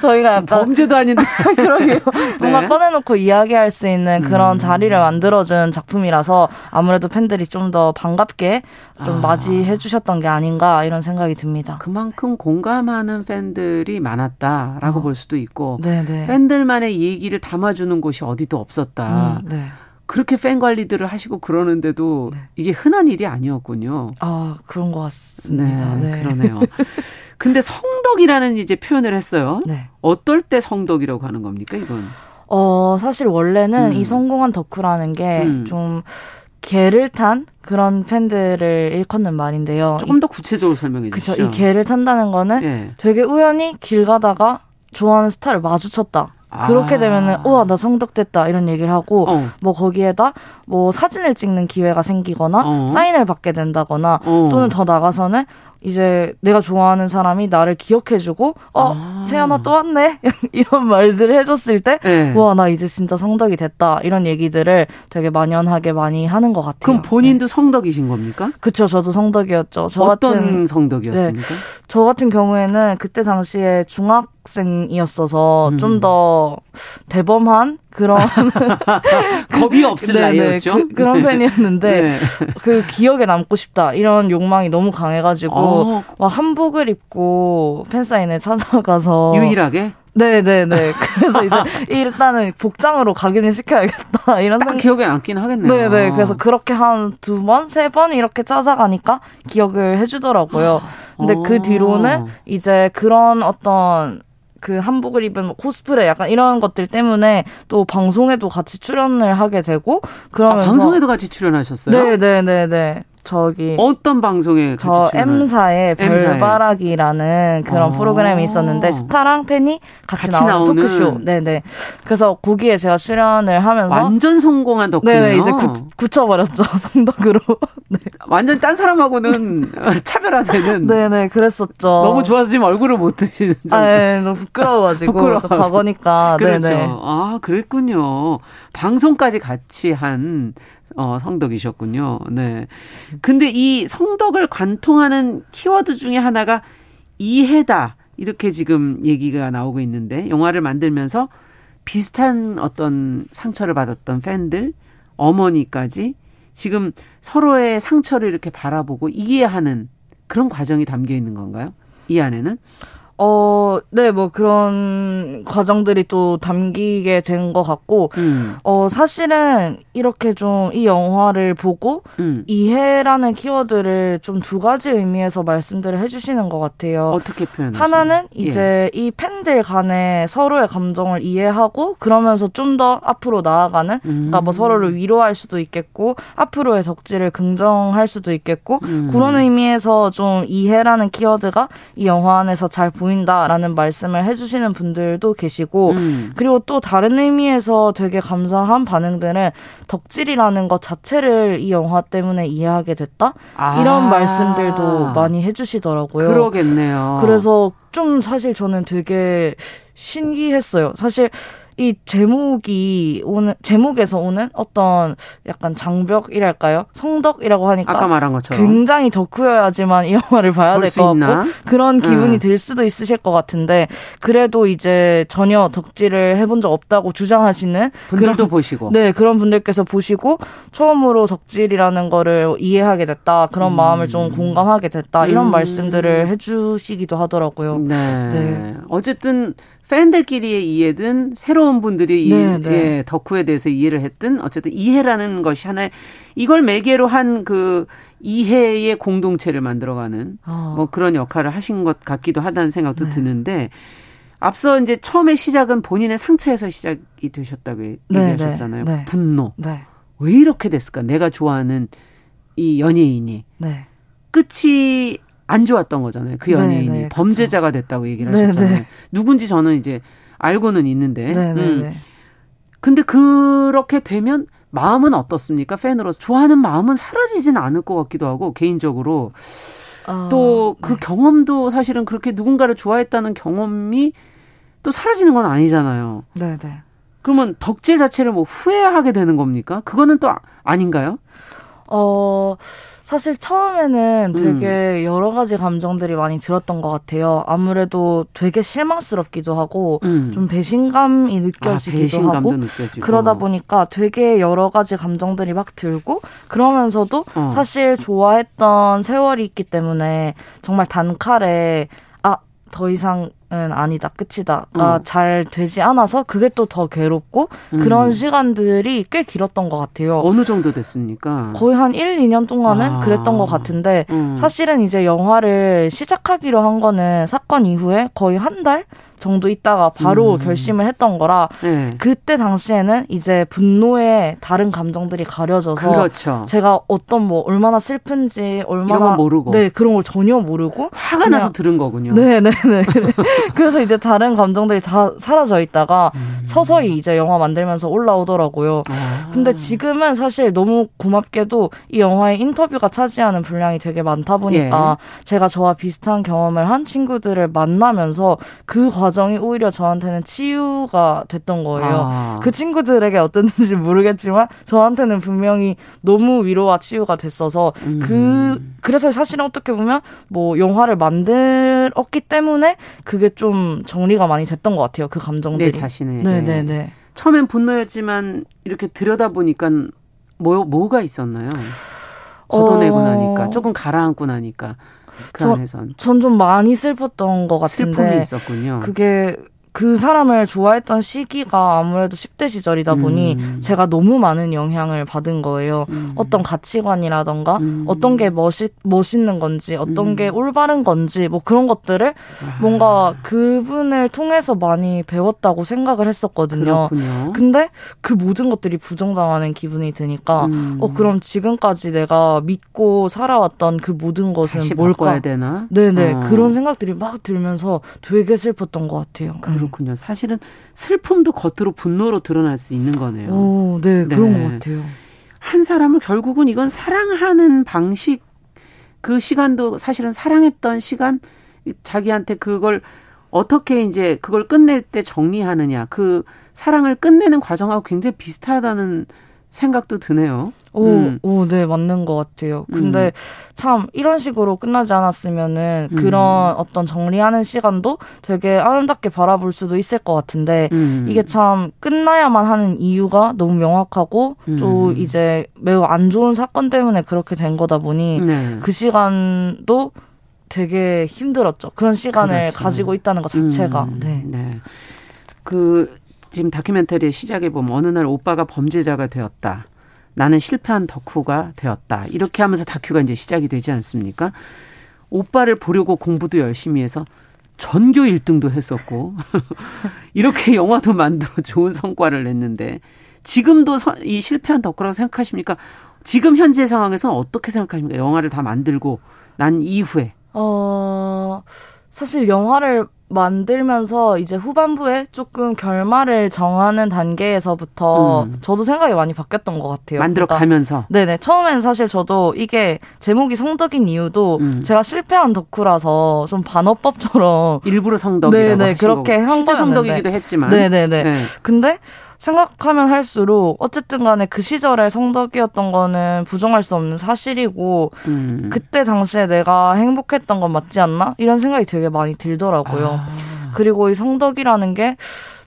저희가 약간 범죄도 아닌데 그러게요. 뭔가 네. 꺼내놓고 이야기할 수 있는 그런 음. 자리를 만들어준 작품이라서 아무래도 팬들이 좀 더 반갑게 좀 아. 맞이해 주셨던 게 아닌가 이런 생각이 듭니다. 그만큼 공감하는 팬들이 많았다라고 어. 볼 수도 있고 네네. 네. 팬들만의 얘기를 담아주는 곳이 어디도 없었다. 음, 네. 그렇게 팬 관리들을 하시고 그러는데도 네. 이게 흔한 일이 아니었군요. 아, 그런 것 같습니다. 네, 네. 그러네요. 근데 성덕이라는 이제 표현을 했어요. 네. 어떨 때 성덕이라고 하는 겁니까, 이건? 어, 사실 원래는 음. 이 성공한 덕후라는 게좀 음. 개를 탄 그런 팬들을 일컫는 말인데요. 조금 더 구체적으로 설명해 주시죠. 그렇죠. 이 개를 탄다는 거는 예. 되게 우연히 길 가다가 좋아하는 스타를 마주쳤다. 그렇게 아. 되면은 우와 나 성덕됐다 이런 얘기를 하고 어. 뭐 거기에다 뭐 사진을 찍는 기회가 생기거나 어. 사인을 받게 된다거나 어. 또는 더 나가서는 이제 내가 좋아하는 사람이 나를 기억해주고 어 아. 채연아 또 왔네 이런 말들을 해줬을 때 네. 우와 나 이제 진짜 성덕이 됐다 이런 얘기들을 되게 만연하게 많이 하는 것 같아요. 그럼 본인도 네. 성덕이신 겁니까? 그렇죠. 저도 성덕이었죠. 저 어떤 같은, 성덕이었습니까? 네. 저 같은 경우에는 그때 당시에 중학 생이었어서 음. 좀더 대범한 그런 겁이 없을 네, 네. 나이였죠. 그, 런 팬이었는데 네. 그 기억에 남고 싶다 이런 욕망이 너무 강해가지고 어. 와 한복을 입고 팬 사인회 찾아가서 유일하게 네네네. 그래서 이제 일단은 복장으로 각인을 시켜야겠다. 이런 딱 생... 기억에 남긴 하겠네요. 네네. 그래서 그렇게 한 두 번, 세 번 이렇게 찾아가니까 기억을 해주더라고요. 근데 그 어. 뒤로는 이제 그런 어떤 그 한복을 입은 뭐 코스프레 약간 이런 것들 때문에 또 방송에도 같이 출연을 하게 되고 그러면서 아, 방송에도 같이 출연하셨어요? 네, 네, 네, 네. 저기 어떤 방송에 저 M사의 별바라기라는 그런 아~ 프로그램이 있었는데 스타랑 팬이 같이, 같이 나오는, 나오는, 토크쇼. 네네. 그래서 거기에 제가 출연을 하면서 완전 성공한 덕분에 네 이제 굳, 굳혀버렸죠 성덕으로. 네. 완전 딴 사람하고는 차별화되는. 네네 그랬었죠. 너무 좋아서 지금 얼굴을 못 드시는. 아, 네, 너무 부끄러워가지고 부끄러워서. 과거니까. 그렇죠. 네네. 아 그랬군요. 방송까지 같이 한 어, 성덕이셨군요. 네. 근데 이 성덕을 관통하는 키워드 중에 하나가 이해다. 이렇게 지금 얘기가 나오고 있는데 영화를 만들면서 비슷한 어떤 상처를 받았던 팬들, 어머니까지 지금 서로의 상처를 이렇게 바라보고 이해하는 그런 과정이 담겨 있는 건가요? 이 안에는? 어, 네, 뭐 그런 과정들이 또 담기게 된 것 같고, 음. 어, 사실은 이렇게 좀 이 영화를 보고 음. 이해라는 키워드를 좀 두 가지 의미에서 말씀들을 해주시는 것 같아요. 어떻게 표현하시나요? 하나는 이제 예. 이 팬들 간에 서로의 감정을 이해하고 그러면서 좀 더 앞으로 나아가는, 음. 그러니까 뭐 서로를 위로할 수도 있겠고 앞으로의 덕질을 긍정할 수도 있겠고 음. 그런 의미에서 좀 이해라는 키워드가 이 영화 안에서 잘 보이. 보인다라는 말씀을 해주시는 분들도 계시고 음. 그리고 또 다른 의미에서 되게 감사한 반응들은 덕질이라는 것 자체를 이 영화 때문에 이해하게 됐다 아. 이런 말씀들도 많이 해주시더라고요. 그러겠네요. 그래서 좀 사실 저는 되게 신기했어요. 사실 이 제목이 오는 제목에서 오는 어떤 약간 장벽이랄까요? 성덕이라고 하니까 아까 말한 것처럼 굉장히 덕후여야지만 이 영화를 봐야 될 것 같고 그런 기분이 응. 들 수도 있으실 것 같은데 그래도 이제 전혀 덕질을 해본 적 없다고 주장하시는 분들도 그런, 보시고 네 그런 분들께서 보시고 처음으로 덕질이라는 거를 이해하게 됐다 그런 음. 마음을 좀 공감하게 됐다 이런 음. 말씀들을 해주시기도 하더라고요. 네. 네. 어쨌든 팬들끼리의 이해든 새로운 분들이 네, 이 네. 예, 덕후에 대해서 이해를 했든 어쨌든 이해라는 것이 하나의 이걸 매개로 한 그 이해의 공동체를 만들어가는 어. 뭐 그런 역할을 하신 것 같기도 하다는 생각도 네. 드는데 앞서 이제 처음에 시작은 본인의 상처에서 시작이 되셨다고 네, 네. 얘기하셨잖아요. 네. 분노. 왜 이렇게 됐을까? 내가 좋아하는 이 연예인이 끝이 안 좋았던 거잖아요. 그 연예인이 네네, 범죄자가 됐다고 얘기를 하셨잖아요. 네네. 누군지 저는 이제 알고는 있는데. 음. 근데 그렇게 되면 마음은 어떻습니까? 팬으로서 좋아하는 마음은 사라지지는 않을 것 같기도 하고 개인적으로 어, 또그 네. 경험도 사실은 그렇게 누군가를 좋아했다는 경험이 또 사라지는 건 아니잖아요. 네, 네. 그러면 덕질 자체를 뭐 후회하게 되는 겁니까? 그거는 또 아닌가요? 어 사실 처음에는 되게 음. 여러 가지 감정들이 많이 들었던 것 같아요. 아무래도 되게 실망스럽기도 하고 음. 좀 배신감이 아, 느껴지기도 아, 하고 느껴지고. 그러다 보니까 되게 여러 가지 감정들이 막 들고 그러면서도 어. 사실 좋아했던 세월이 있기 때문에 정말 단칼에 아 더 이상 은 아니다 끝이다가 어. 잘 되지 않아서 그게 또 더 괴롭고 음. 그런 시간들이 꽤 길었던 것 같아요. 어느 정도 됐습니까? 거의 한 1, 2년 동안은 아. 그랬던 것 같은데 음. 사실은 이제 영화를 시작하기로 한 거는 사건 이후에 거의 한 달 정도 있다가 바로 음. 결심을 했던 거라 네. 그때 당시에는 이제 분노에 다른 감정들이 가려져서 그렇죠. 제가 어떤 뭐 얼마나 슬픈지 얼마나 모르고 네 그런 걸 전혀 모르고 화가 그냥, 나서 들은 거군요. 네네네. 네, 네. 그래서 이제 다른 감정들이 다 사라져 있다가 음. 서서히 이제 영화 만들면서 올라오더라고요. 아. 근데 지금은 사실 너무 고맙게도 이 영화의 인터뷰가 차지하는 분량이 되게 많다 보니까 예. 제가 저와 비슷한 경험을 한 친구들을 만나면서 그 과 정이 오히려 저한테는 치유가 됐던 거예요. 아. 그 친구들에게 어땠는지 모르겠지만 저한테는 분명히 너무 위로와 치유가 됐어서 음. 그 그래서 사실은 어떻게 보면 뭐 영화를 만들었기 때문에 그게 좀 정리가 많이 됐던 것 같아요. 그 감정들이. 내 자신의. 네네네. 네. 처음엔 분노였지만 이렇게 들여다 보니까 뭐 뭐가 있었나요? 걷어내고 어... 나니까 조금 가라앉고 나니까 그 저, 안에선 전 좀 많이 슬펐던 것 같은데 슬픔이 있었군요. 그게 그 사람을 좋아했던 시기가 아무래도 10대 시절이다 보니 음. 제가 너무 많은 영향을 받은 거예요. 음. 어떤 가치관이라던가 음. 어떤 게 멋있, 멋있는 건지 어떤 음. 게 올바른 건지 뭐 그런 것들을 아. 뭔가 그분을 통해서 많이 배웠다고 생각을 했었거든요. 그렇군요. 근데 그 모든 것들이 부정당하는 기분이 드니까 음. 어 그럼 지금까지 내가 믿고 살아왔던 그 모든 것은 뭘까? 되나? 네네 어. 그런 생각들이 막 들면서 되게 슬펐던 것 같아요. 그렇군요. 사실은 슬픔도 겉으로 분노로 드러날 수 있는 거네요. 오, 네, 네. 그런 것 같아요. 한 사람을 결국은 이건 사랑하는 방식, 그 시간도 사실은 사랑했던 시간, 자기한테 그걸 어떻게 이제 그걸 끝낼 때 정리하느냐, 그 사랑을 끝내는 과정하고 굉장히 비슷하다는 생각도 드네요. 오, 음. 오, 네, 맞는 것 같아요. 근데 음. 참, 이런 식으로 끝나지 않았으면은 음. 그런 어떤 정리하는 시간도 되게 아름답게 바라볼 수도 있을 것 같은데, 음. 이게 참 끝나야만 하는 이유가 너무 명확하고, 또 음. 이제 매우 안 좋은 사건 때문에 그렇게 된 거다 보니, 네. 그 시간도 되게 힘들었죠. 그런 시간을 그렇죠. 가지고 있다는 것 자체가. 음. 네. 네. 그, 지금 다큐멘터리의 시작에 보면 어느 날 오빠가 범죄자가 되었다. 나는 실패한 덕후가 되었다. 이렇게 하면서 다큐가 이제 시작이 되지 않습니까? 오빠를 보려고 공부도 열심히 해서 전교 1등도 했었고 이렇게 영화도 만들어 좋은 성과를 냈는데 지금도 이 실패한 덕후라고 생각하십니까? 지금 현재 상황에서는 어떻게 생각하십니까? 영화를 다 만들고 난 이후에. 어, 사실 영화를 만들면서 이제 후반부에 조금 결말을 정하는 단계에서부터 음. 저도 생각이 많이 바뀌었던 것 같아요. 만들어 그러니까, 가면서. 네네. 처음에는 사실 저도 이게 제목이 성덕인 이유도 음. 제가 실패한 덕후라서 좀 반어법처럼 일부러 성덕이라고 네네 그렇게 한 실제 성덕이기도 했지만. 네네네. 네. 근데 생각하면 할수록 어쨌든 간에 그 시절에 성덕이었던 거는 부정할 수 없는 사실이고 음. 그때 당시에 내가 행복했던 건 맞지 않나? 이런 생각이 되게 많이 들더라고요. 아. 그리고 이 성덕이라는 게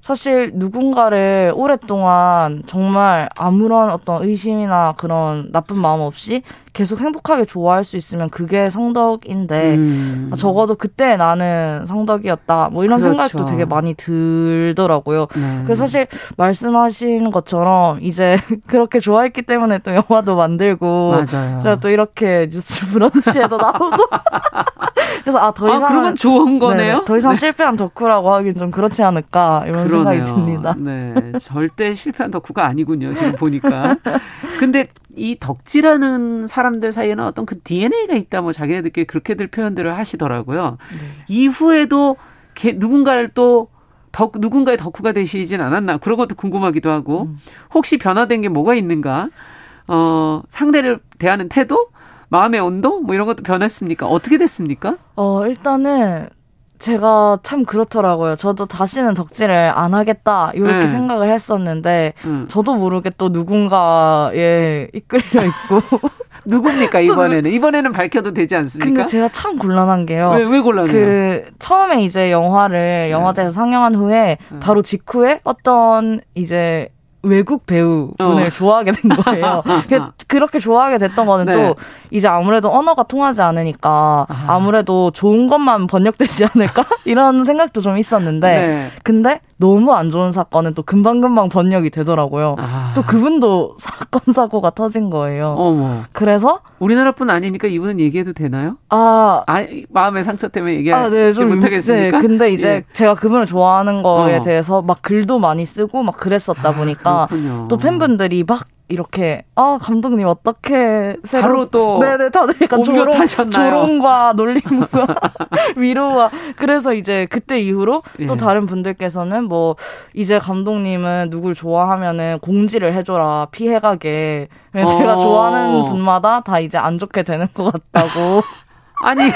사실 누군가를 오랫동안 정말 아무런 어떤 의심이나 그런 나쁜 마음 없이 계속 행복하게 좋아할 수 있으면 그게 성덕인데 음. 적어도 그때 나는 성덕이었다 뭐 이런 그렇죠. 생각도 되게 많이 들더라고요. 네. 그래서 사실 말씀하신 것처럼 이제 그렇게 좋아했기 때문에 또 영화도 만들고 맞아요. 제가 또 이렇게 뉴스 브런치에도 나오고 그래서 아더 이상 아, 그러면 좋은 거네요. 네, 더 이상 네. 실패한 덕후라고 하긴 좀 그렇지 않을까 이런 그러네요. 생각이 듭니다. 네, 절대 실패한 덕후가 아니군요. 지금 보니까. 근데 이 덕질하는 사람들 사이에는 어떤 그 DNA가 있다 뭐 자기네들끼리 그렇게들 표현들을 하시더라고요. 네. 이후에도 개, 누군가를 또 덕, 누군가의 덕후가 되시진 않았나 그런 것도 궁금하기도 하고 음. 혹시 변화된 게 뭐가 있는가 어 상대를 대하는 태도 마음의 온도 뭐 이런 것도 변했습니까 어떻게 됐습니까? 어 일단은 제가 참 그렇더라고요. 저도 다시는 덕질을 안 하겠다 이렇게 네. 생각을 했었는데 음. 저도 모르게 또 누군가에 이끌려 있고 누굽니까 이번에는 이번에는 밝혀도 되지 않습니까? 근데 제가 참 곤란한 게요. 왜, 왜 곤란해요? 그 처음에 이제 영화를 네. 영화제에서 상영한 후에 네. 바로 직후에 어떤 이제 외국 배우분을 어. 좋아하게 된 거예요. 그렇게 좋아하게 됐던 거는 네. 또 이제 아무래도 언어가 통하지 않으니까 아. 무래도 좋은 것만 번역되지 않을까 이런 생각도 좀 있었는데 네. 근데 너무 안 좋은 사건은 또 금방금방 번역이 되더라고요. 아. 또 그분도 사건 사고가 터진 거예요. 어머. 그래서 우리나라뿐 아니니까 이분은 얘기해도 되나요? 아, 아 마음의 상처 때문에 얘기하지 아, 네, 좀, 못하겠습니까? 네, 근데 이제 예. 제가 그분을 좋아하는 거에 어. 대해서 막 글도 많이 쓰고 막 그랬었다 아, 보니까 아, 또 팬분들이 막 이렇게 아 감독님 어떻게 새로 또 네네 다들 약간 조롱 조롱과 놀림과 위로와 그래서 이제 그때 이후로 예. 또 다른 분들께서는 뭐 이제 감독님은 누굴 좋아하면은 공지를 해줘라 피해가게 어. 제가 좋아하는 분마다 다 이제 안 좋게 되는 것 같다고 아니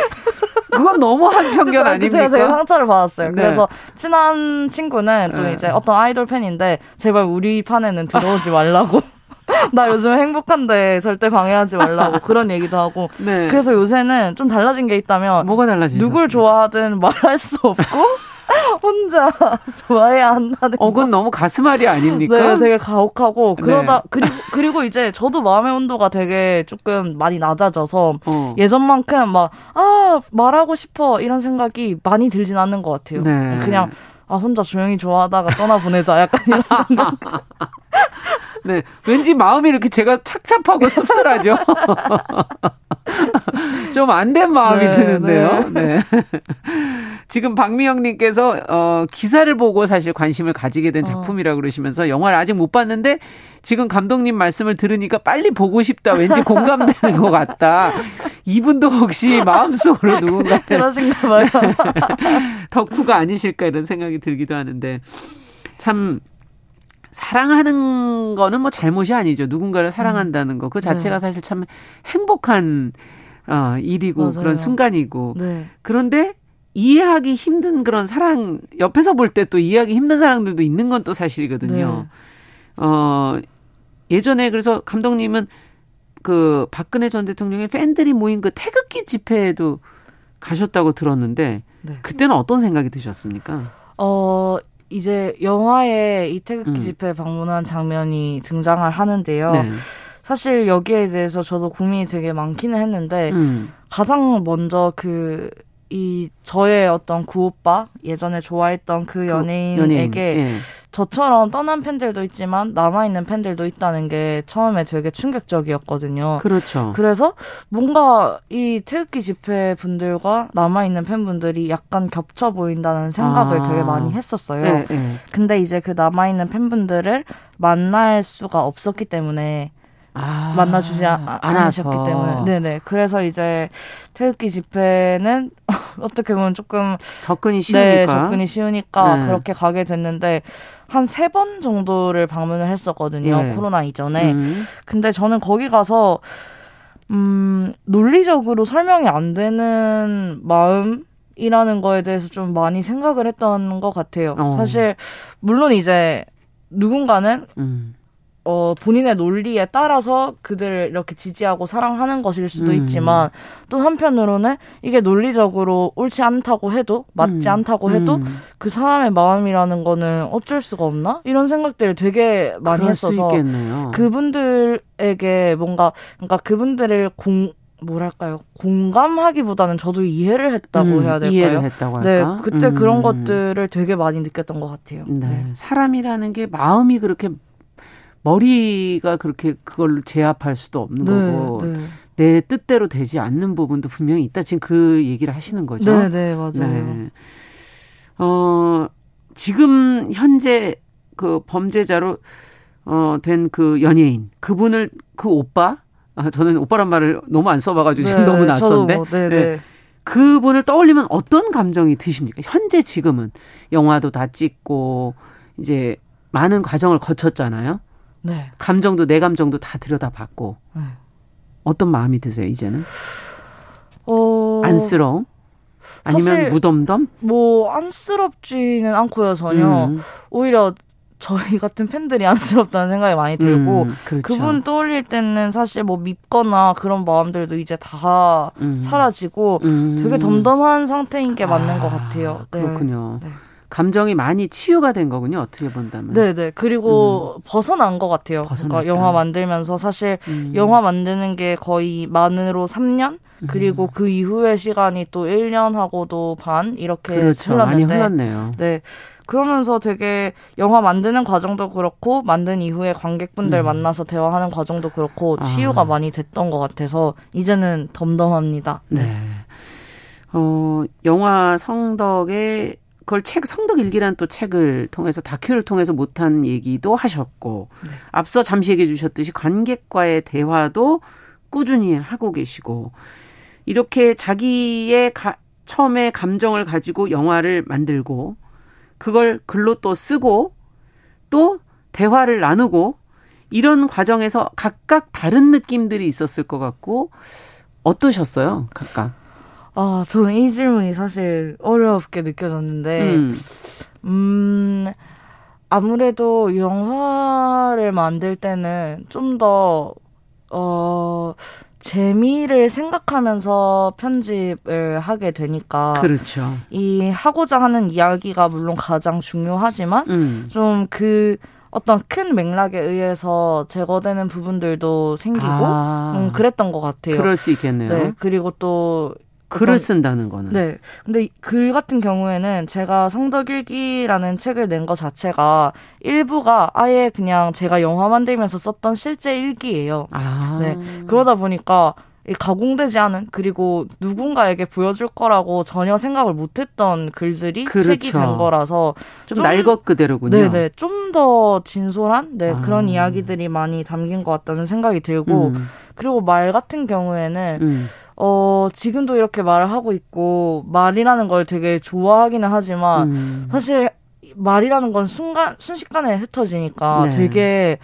그건 너무 한 편견 아닙니까? 제가 되게 상처를 받았어요. 네. 그래서 친한 친구는 또 네. 이제 어떤 아이돌 팬인데 제발 우리 판에는 들어오지 말라고 나 요즘 행복한데 절대 방해하지 말라고 그런 얘기도 하고. 네. 그래서 요새는 좀 달라진 게 있다면 뭐가 달라지? 누굴 좋아하든 말할 수 없고 혼자 좋아해야 한다는. 어, 그건 너무 가슴앓이 아닙니까? 네, 되게 가혹하고 네. 그러다 네. 그리고 그리고 이제 저도 마음의 온도가 되게 조금 많이 낮아져서 어. 예전만큼 막 아 말하고 싶어 이런 생각이 많이 들진 않는 것 같아요. 네. 그냥 아 혼자 조용히 좋아하다가 떠나 보내자 약간 이런 생각. 네. 왠지 마음이 이렇게 제가 착잡하고 씁쓸하죠. 좀 안 된 마음이 네, 드는데요. 네. 네. 지금 박미영님께서 어, 기사를 보고 사실 관심을 가지게 된 어. 작품이라고 그러시면서 영화를 아직 못 봤는데 지금 감독님 말씀을 들으니까 빨리 보고 싶다. 왠지 공감되는 것 같다. 이분도 혹시 마음속으로 누군가 그러신가 봐요. 덕후가 아니실까 이런 생각이 들기도 하는데 참 사랑하는 거는 뭐 잘못이 아니죠. 누군가를 사랑한다는 거. 그 자체가 네. 사실 참 행복한 어, 일이고 맞아요. 그런 순간이고. 네. 그런데 이해하기 힘든 그런 사랑, 옆에서 볼 때 또 이해하기 힘든 사랑들도 있는 건 또 사실이거든요. 네. 어, 예전에 그래서 감독님은 그 박근혜 전 대통령의 팬들이 모인 그 태극기 집회에도 가셨다고 들었는데 네. 그때는 어떤 생각이 드셨습니까? 어, 이제 영화에 이 태극기 음. 집회 방문한 장면이 등장을 하는데요. 네. 사실 여기에 대해서 저도 고민이 되게 많기는 했는데 음. 가장 먼저 그 이 저의 어떤 구오빠 예전에 좋아했던 그, 그 연예인에게 연예인. 예. 저처럼 떠난 팬들도 있지만 남아있는 팬들도 있다는 게 처음에 되게 충격적이었거든요. 그렇죠. 그래서 뭔가 이 태극기 집회 분들과 남아있는 팬분들이 약간 겹쳐 보인다는 생각을 아. 되게 많이 했었어요. 네, 네. 근데 이제 그 남아있는 팬분들을 만날 수가 없었기 때문에 아, 만나주지 아, 않으셨기 때문에. 네네. 그래서 이제 태극기 집회는 어떻게 보면 조금 접근이 쉬우니까. 네, 접근이 쉬우니까 네. 그렇게 가게 됐는데 한 세 번 정도를 방문을 했었거든요. 네. 코로나 이전에. 음. 근데 저는 거기 가서 음, 논리적으로 설명이 안 되는 마음 이라는 거에 대해서 좀 많이 생각을 했던 것 같아요. 어. 사실 물론 이제 누군가는 음. 어, 본인의 논리에 따라서 그들을 이렇게 지지하고 사랑하는 것일 수도 음. 있지만 또 한편으로는 이게 논리적으로 옳지 않다고 해도 맞지 음. 않다고 해도 음. 그 사람의 마음이라는 거는 어쩔 수가 없나 이런 생각들을 되게 많이 했어서 그분들에게 뭔가 그러니까 그분들을 공 뭐랄까요 공감하기보다는 저도 이해를 했다고 음, 해야 될까요? 이해를 했다고 네, 할까? 네, 그때 음. 그런 것들을 되게 많이 느꼈던 것 같아요. 네. 네. 사람이라는 게 마음이 그렇게 머리가 그렇게 그걸 제압할 수도 없는 네, 거고 네. 내 뜻대로 되지 않는 부분도 분명히 있다. 지금 그 얘기를 하시는 거죠. 네, 네, 맞아요. 네. 어, 지금 현재 그 범죄자로 어, 된 그 연예인 그분을 그 오빠 아, 저는 오빠란 말을 너무 안 써봐가지고 지금 네, 너무 낯선데. 뭐, 네, 네. 그분을 떠올리면 어떤 감정이 드십니까? 현재 지금은 영화도 다 찍고 이제 많은 과정을 거쳤잖아요. 네. 감정도 내 감정도 다 들여다봤고 네. 어떤 마음이 드세요 이제는? 어... 안쓰러움? 아니면 무덤덤? 뭐 안쓰럽지는 않고요 전혀. 음. 오히려 저희 같은 팬들이 안쓰럽다는 생각이 많이 들고 음, 그렇죠. 그분 떠올릴 때는 사실 뭐 밉거나 그런 마음들도 이제 다 음. 사라지고 음. 되게 덤덤한 상태인 게 맞는 아, 것 같아요. 네. 그렇군요. 네. 감정이 많이 치유가 된 거군요. 어떻게 본다면. 네 네. 그리고 음. 벗어난 것 같아요. 벗어났다. 그러니까 영화 만들면서 사실 음. 영화 만드는 게 거의 만으로 3년? 그리고 음. 그 이후의 시간이 또 1년하고도 반 이렇게 그렇죠. 흘렀는데 많이 흘렀네요. 네. 그러면서 되게 영화 만드는 과정도 그렇고 만든 이후에 관객분들 음. 만나서 대화하는 과정도 그렇고 아. 치유가 아. 많이 됐던 것 같아서 이제는 덤덤합니다. 네. 어, 영화 성덕의 그걸 책 성덕 일기란 또 책을 통해서 다큐를 통해서 못한 얘기도 하셨고 네. 앞서 잠시 얘기해 주셨듯이 관객과의 대화도 꾸준히 하고 계시고 이렇게 자기의 가, 처음에 감정을 가지고 영화를 만들고 그걸 글로 또 쓰고 또 대화를 나누고 이런 과정에서 각각 다른 느낌들이 있었을 것 같고 어떠셨어요? 각각? 아, 저는 이 질문이 사실 어렵게 느껴졌는데, 음, 음 아무래도 영화를 만들 때는 좀 더, 어, 재미를 생각하면서 편집을 하게 되니까 그렇죠. 이 하고자 하는 이야기가 물론 가장 중요하지만 음. 좀그 어떤 큰 맥락에 의해서 제거되는 부분들도 생기고 아. 음, 그랬던 것 같아요. 그럴 수 있겠네요. 네, 그리고 또 글을 쓴다는 거는. 네. 근데 글 같은 경우에는 제가 성덕일기라는 책을 낸것 자체가 일부가 아예 그냥 제가 영화 만들면서 썼던 실제 일기예요. 아. 네. 그러다 보니까 가공되지 않은 그리고 누군가에게 보여줄 거라고 전혀 생각을 못했던 글들이 그렇죠. 책이 된 거라서 좀, 좀 날것 그대로군요. 네네 좀 더 진솔한 네 아. 그런 이야기들이 많이 담긴 것 같다는 생각이 들고 음. 그리고 말 같은 경우에는 음. 어, 지금도 이렇게 말을 하고 있고, 말이라는 걸 되게 좋아하기는 하지만, 음. 사실 말이라는 건 순간, 순식간에 흩어지니까 네. 되게,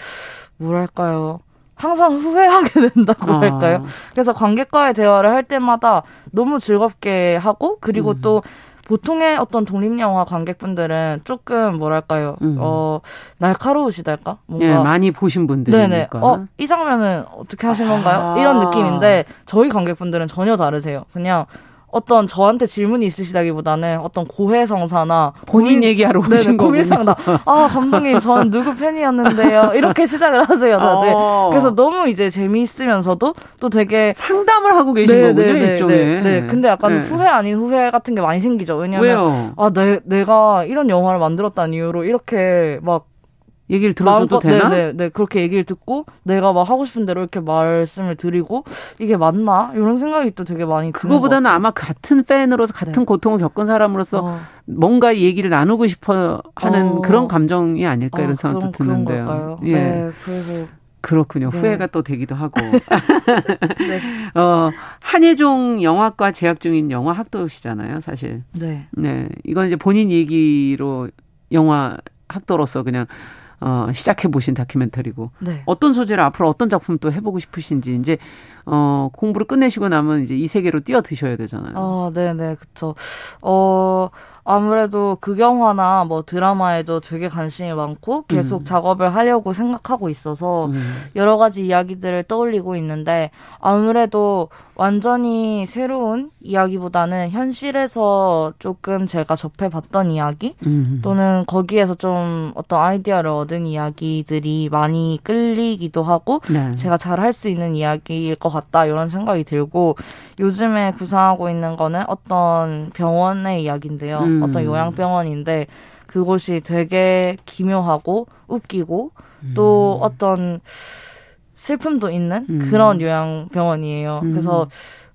뭐랄까요. 항상 후회하게 된다고 아. 할까요? 그래서 관객과의 대화를 할 때마다 너무 즐겁게 하고, 그리고 음. 또 보통의 어떤 독립영화 관객분들은 조금 뭐랄까요, 음. 어 날카로우시달까? 뭔가 예, 많이 보신 분들이니까. 네네. 어, 이 장면은 어떻게 하신 건가요? 아. 이런 느낌인데 저희 관객분들은 전혀 다르세요. 그냥 어떤 저한테 질문이 있으시다기보다는 어떤 고해성사나 본인 고민, 얘기하러 오신 거군요. 고해상담. 아 감독님 저는 누구 팬이었는데요. 이렇게 시작을 하세요 다들. 어. 그래서 너무 이제 재미있으면서도 또 되게 상담을 하고 계신 네, 거군요 네, 네, 일종의. 네, 네. 근데 약간 네. 후회 아닌 후회 같은 게 많이 생기죠. 왜냐면 아 내, 내가 이런 영화를 만들었다는 이유로 이렇게 막 얘기를 들어줘도 되나? 네, 네, 네, 그렇게 얘기를 듣고 내가 막 하고 싶은 대로 이렇게 말씀을 드리고 이게 맞나 이런 생각이 또 되게 많이 그거보다는 아마 같은 팬으로서 같은 네. 고통을 겪은 사람으로서 어. 뭔가 얘기를 나누고 싶어 하는 어. 그런 감정이 아닐까 이런 어, 생각도 그런, 드는데요. 예. 네, 그래서 그렇군요. 네. 후회가 또 되기도 하고. 네. 어, 한예종 영화과 재학 중인 영화 학도시잖아요, 사실. 네. 네. 이건 이제 본인 얘기로 영화 학도로서 그냥 어, 시작해 보신 다큐멘터리고 네. 어떤 소재를 앞으로 어떤 작품 또 해보고 싶으신지 이제 어, 공부를 끝내시고 나면 이제 이 세계로 뛰어드셔야 되잖아요. 어, 네네, 그쵸. 어, 아무래도 극영화나 뭐 드라마에도 되게 관심이 많고 계속 음. 작업을 하려고 생각하고 있어서 음. 여러 가지 이야기들을 떠올리고 있는데 아무래도 완전히 새로운 이야기보다는 현실에서 조금 제가 접해봤던 이야기 음. 또는 거기에서 좀 어떤 아이디어를 얻은 이야기들이 많이 끌리기도 하고 네. 제가 잘 할 수 있는 이야기일 것 같다 이런 생각이 들고 요즘에 구상하고 있는 거는 어떤 병원의 이야기인데요. 음. 어떤 요양병원인데 그곳이 되게 기묘하고 웃기고 또 음. 어떤 슬픔도 있는 음. 그런 요양병원이에요. 음. 그래서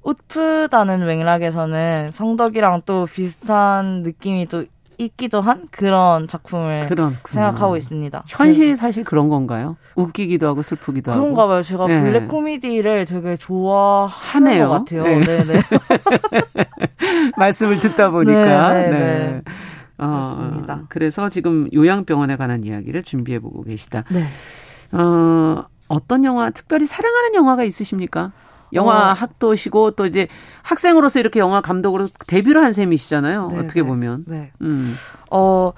웃프다는 맥락에서는 성덕이랑 또 비슷한 느낌이 또 있기도 한 그런 작품을 그런, 생각하고 있습니다. 현실이 사실 그런 건가요? 웃기기도 하고 슬프기도 하고. 그런가 봐요. 제가 네. 블랙 코미디를 되게 좋아하는 것 같아요. 네. 네 말씀을 듣다 보니까. 네. 네, 네. 어, 그렇습니다. 그래서 지금 요양병원에 관한 이야기를 준비해 보고 계시다. 네. 어, 어떤 영화, 특별히 사랑하는 영화가 있으십니까? 영화 어. 학도시고 또 이제 학생으로서 이렇게 영화 감독으로 데뷔를 한 셈이시잖아요. 네, 어떻게 네. 보면. 네. 음. 어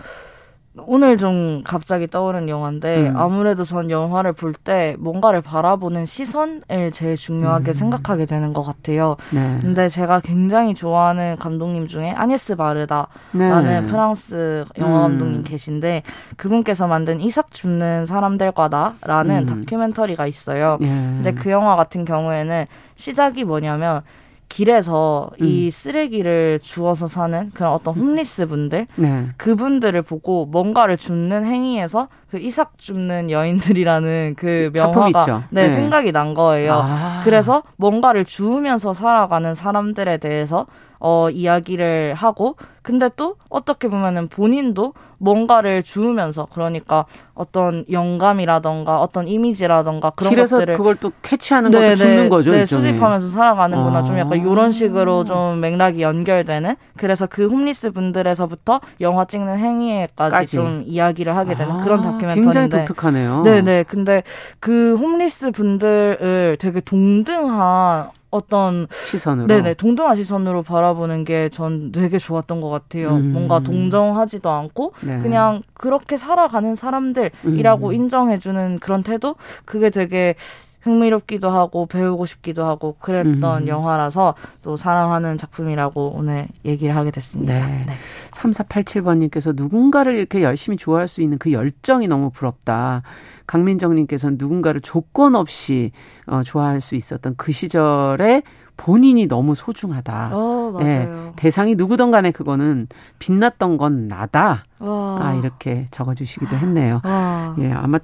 오늘 좀 갑자기 떠오른 영화인데 음. 아무래도 전 영화를 볼 때 뭔가를 바라보는 시선을 제일 중요하게 음. 생각하게 되는 것 같아요. 네. 근데 제가 굉장히 좋아하는 감독님 중에 아니스 바르다라는 네. 프랑스 영화 음. 감독님 계신데 그분께서 만든 이삭 죽는 사람들과다라는 음. 다큐멘터리가 있어요. 예. 근데 그 영화 같은 경우에는 시작이 뭐냐면 길에서 음. 이 쓰레기를 주워서 사는 그런 어떤 홈리스 분들 네. 그분들을 보고 뭔가를 줍는 행위에서 그 이삭 줍는 여인들이라는 그 명화가 네, 네, 생각이 난 거예요. 아. 그래서 뭔가를 주우면서 살아가는 사람들에 대해서 어, 이야기를 하고, 근데 또 어떻게 보면은 본인도 뭔가를 주우면서, 그러니까 어떤 영감이라던가 어떤 이미지라던가 그런 길에서 것들을. 그걸 또 캐치하는 것도 줍는 거죠. 네, 수집하면서 살아가는구나. 아. 좀 약간 이런 식으로 좀 맥락이 연결되는. 그래서 그 홈리스 분들에서부터 영화 찍는 행위에까지 까지. 좀 이야기를 하게 되는 아. 그런 다큐멘터리인데. 굉장히 독특하네요. 네네. 근데 그 홈리스 분들을 되게 동등한 어떤 시선으로 네네 동등한 시선으로 바라보는 게 전 되게 좋았던 것 같아요. 음. 뭔가 동정하지도 않고 네. 그냥 그렇게 살아가는 사람들이라고 음. 인정해주는 그런 태도 그게 되게 흥미롭기도 하고 배우고 싶기도 하고 그랬던 음. 영화라서 또 사랑하는 작품이라고 오늘 얘기를 하게 됐습니다. 네. 네. 3487번님께서 누군가를 이렇게 열심히 좋아할 수 있는 그 열정이 너무 부럽다. 강민정님께서는 누군가를 조건 없이 어, 좋아할 수 있었던 그 시절에 본인이 너무 소중하다. 어, 맞아요. 예, 대상이 누구든 간에 그거는 빛났던 건 나다. 와. 아, 이렇게 적어주시기도 했네요. 와. 예, 아마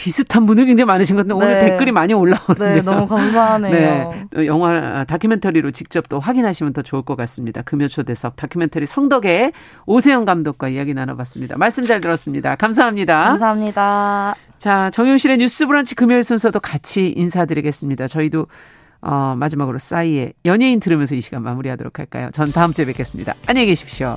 비슷한 분들 굉장히 많으신 것 같은데 네. 오늘 댓글이 많이 올라오는데요. 네, 너무 감사하네요. 네, 영화 다큐멘터리로 직접 또 확인하시면 더 좋을 것 같습니다. 금요초대석 다큐멘터리 성덕의 오세영 감독과 이야기 나눠봤습니다. 말씀 잘 들었습니다. 감사합니다. 감사합니다. 자, 정용실의 뉴스 브런치 금요일 순서도 같이 인사드리겠습니다. 저희도 어, 마지막으로 싸이의 연예인 들으면서 이 시간 마무리하도록 할까요? 전 다음 주에 뵙겠습니다. 안녕히 계십시오.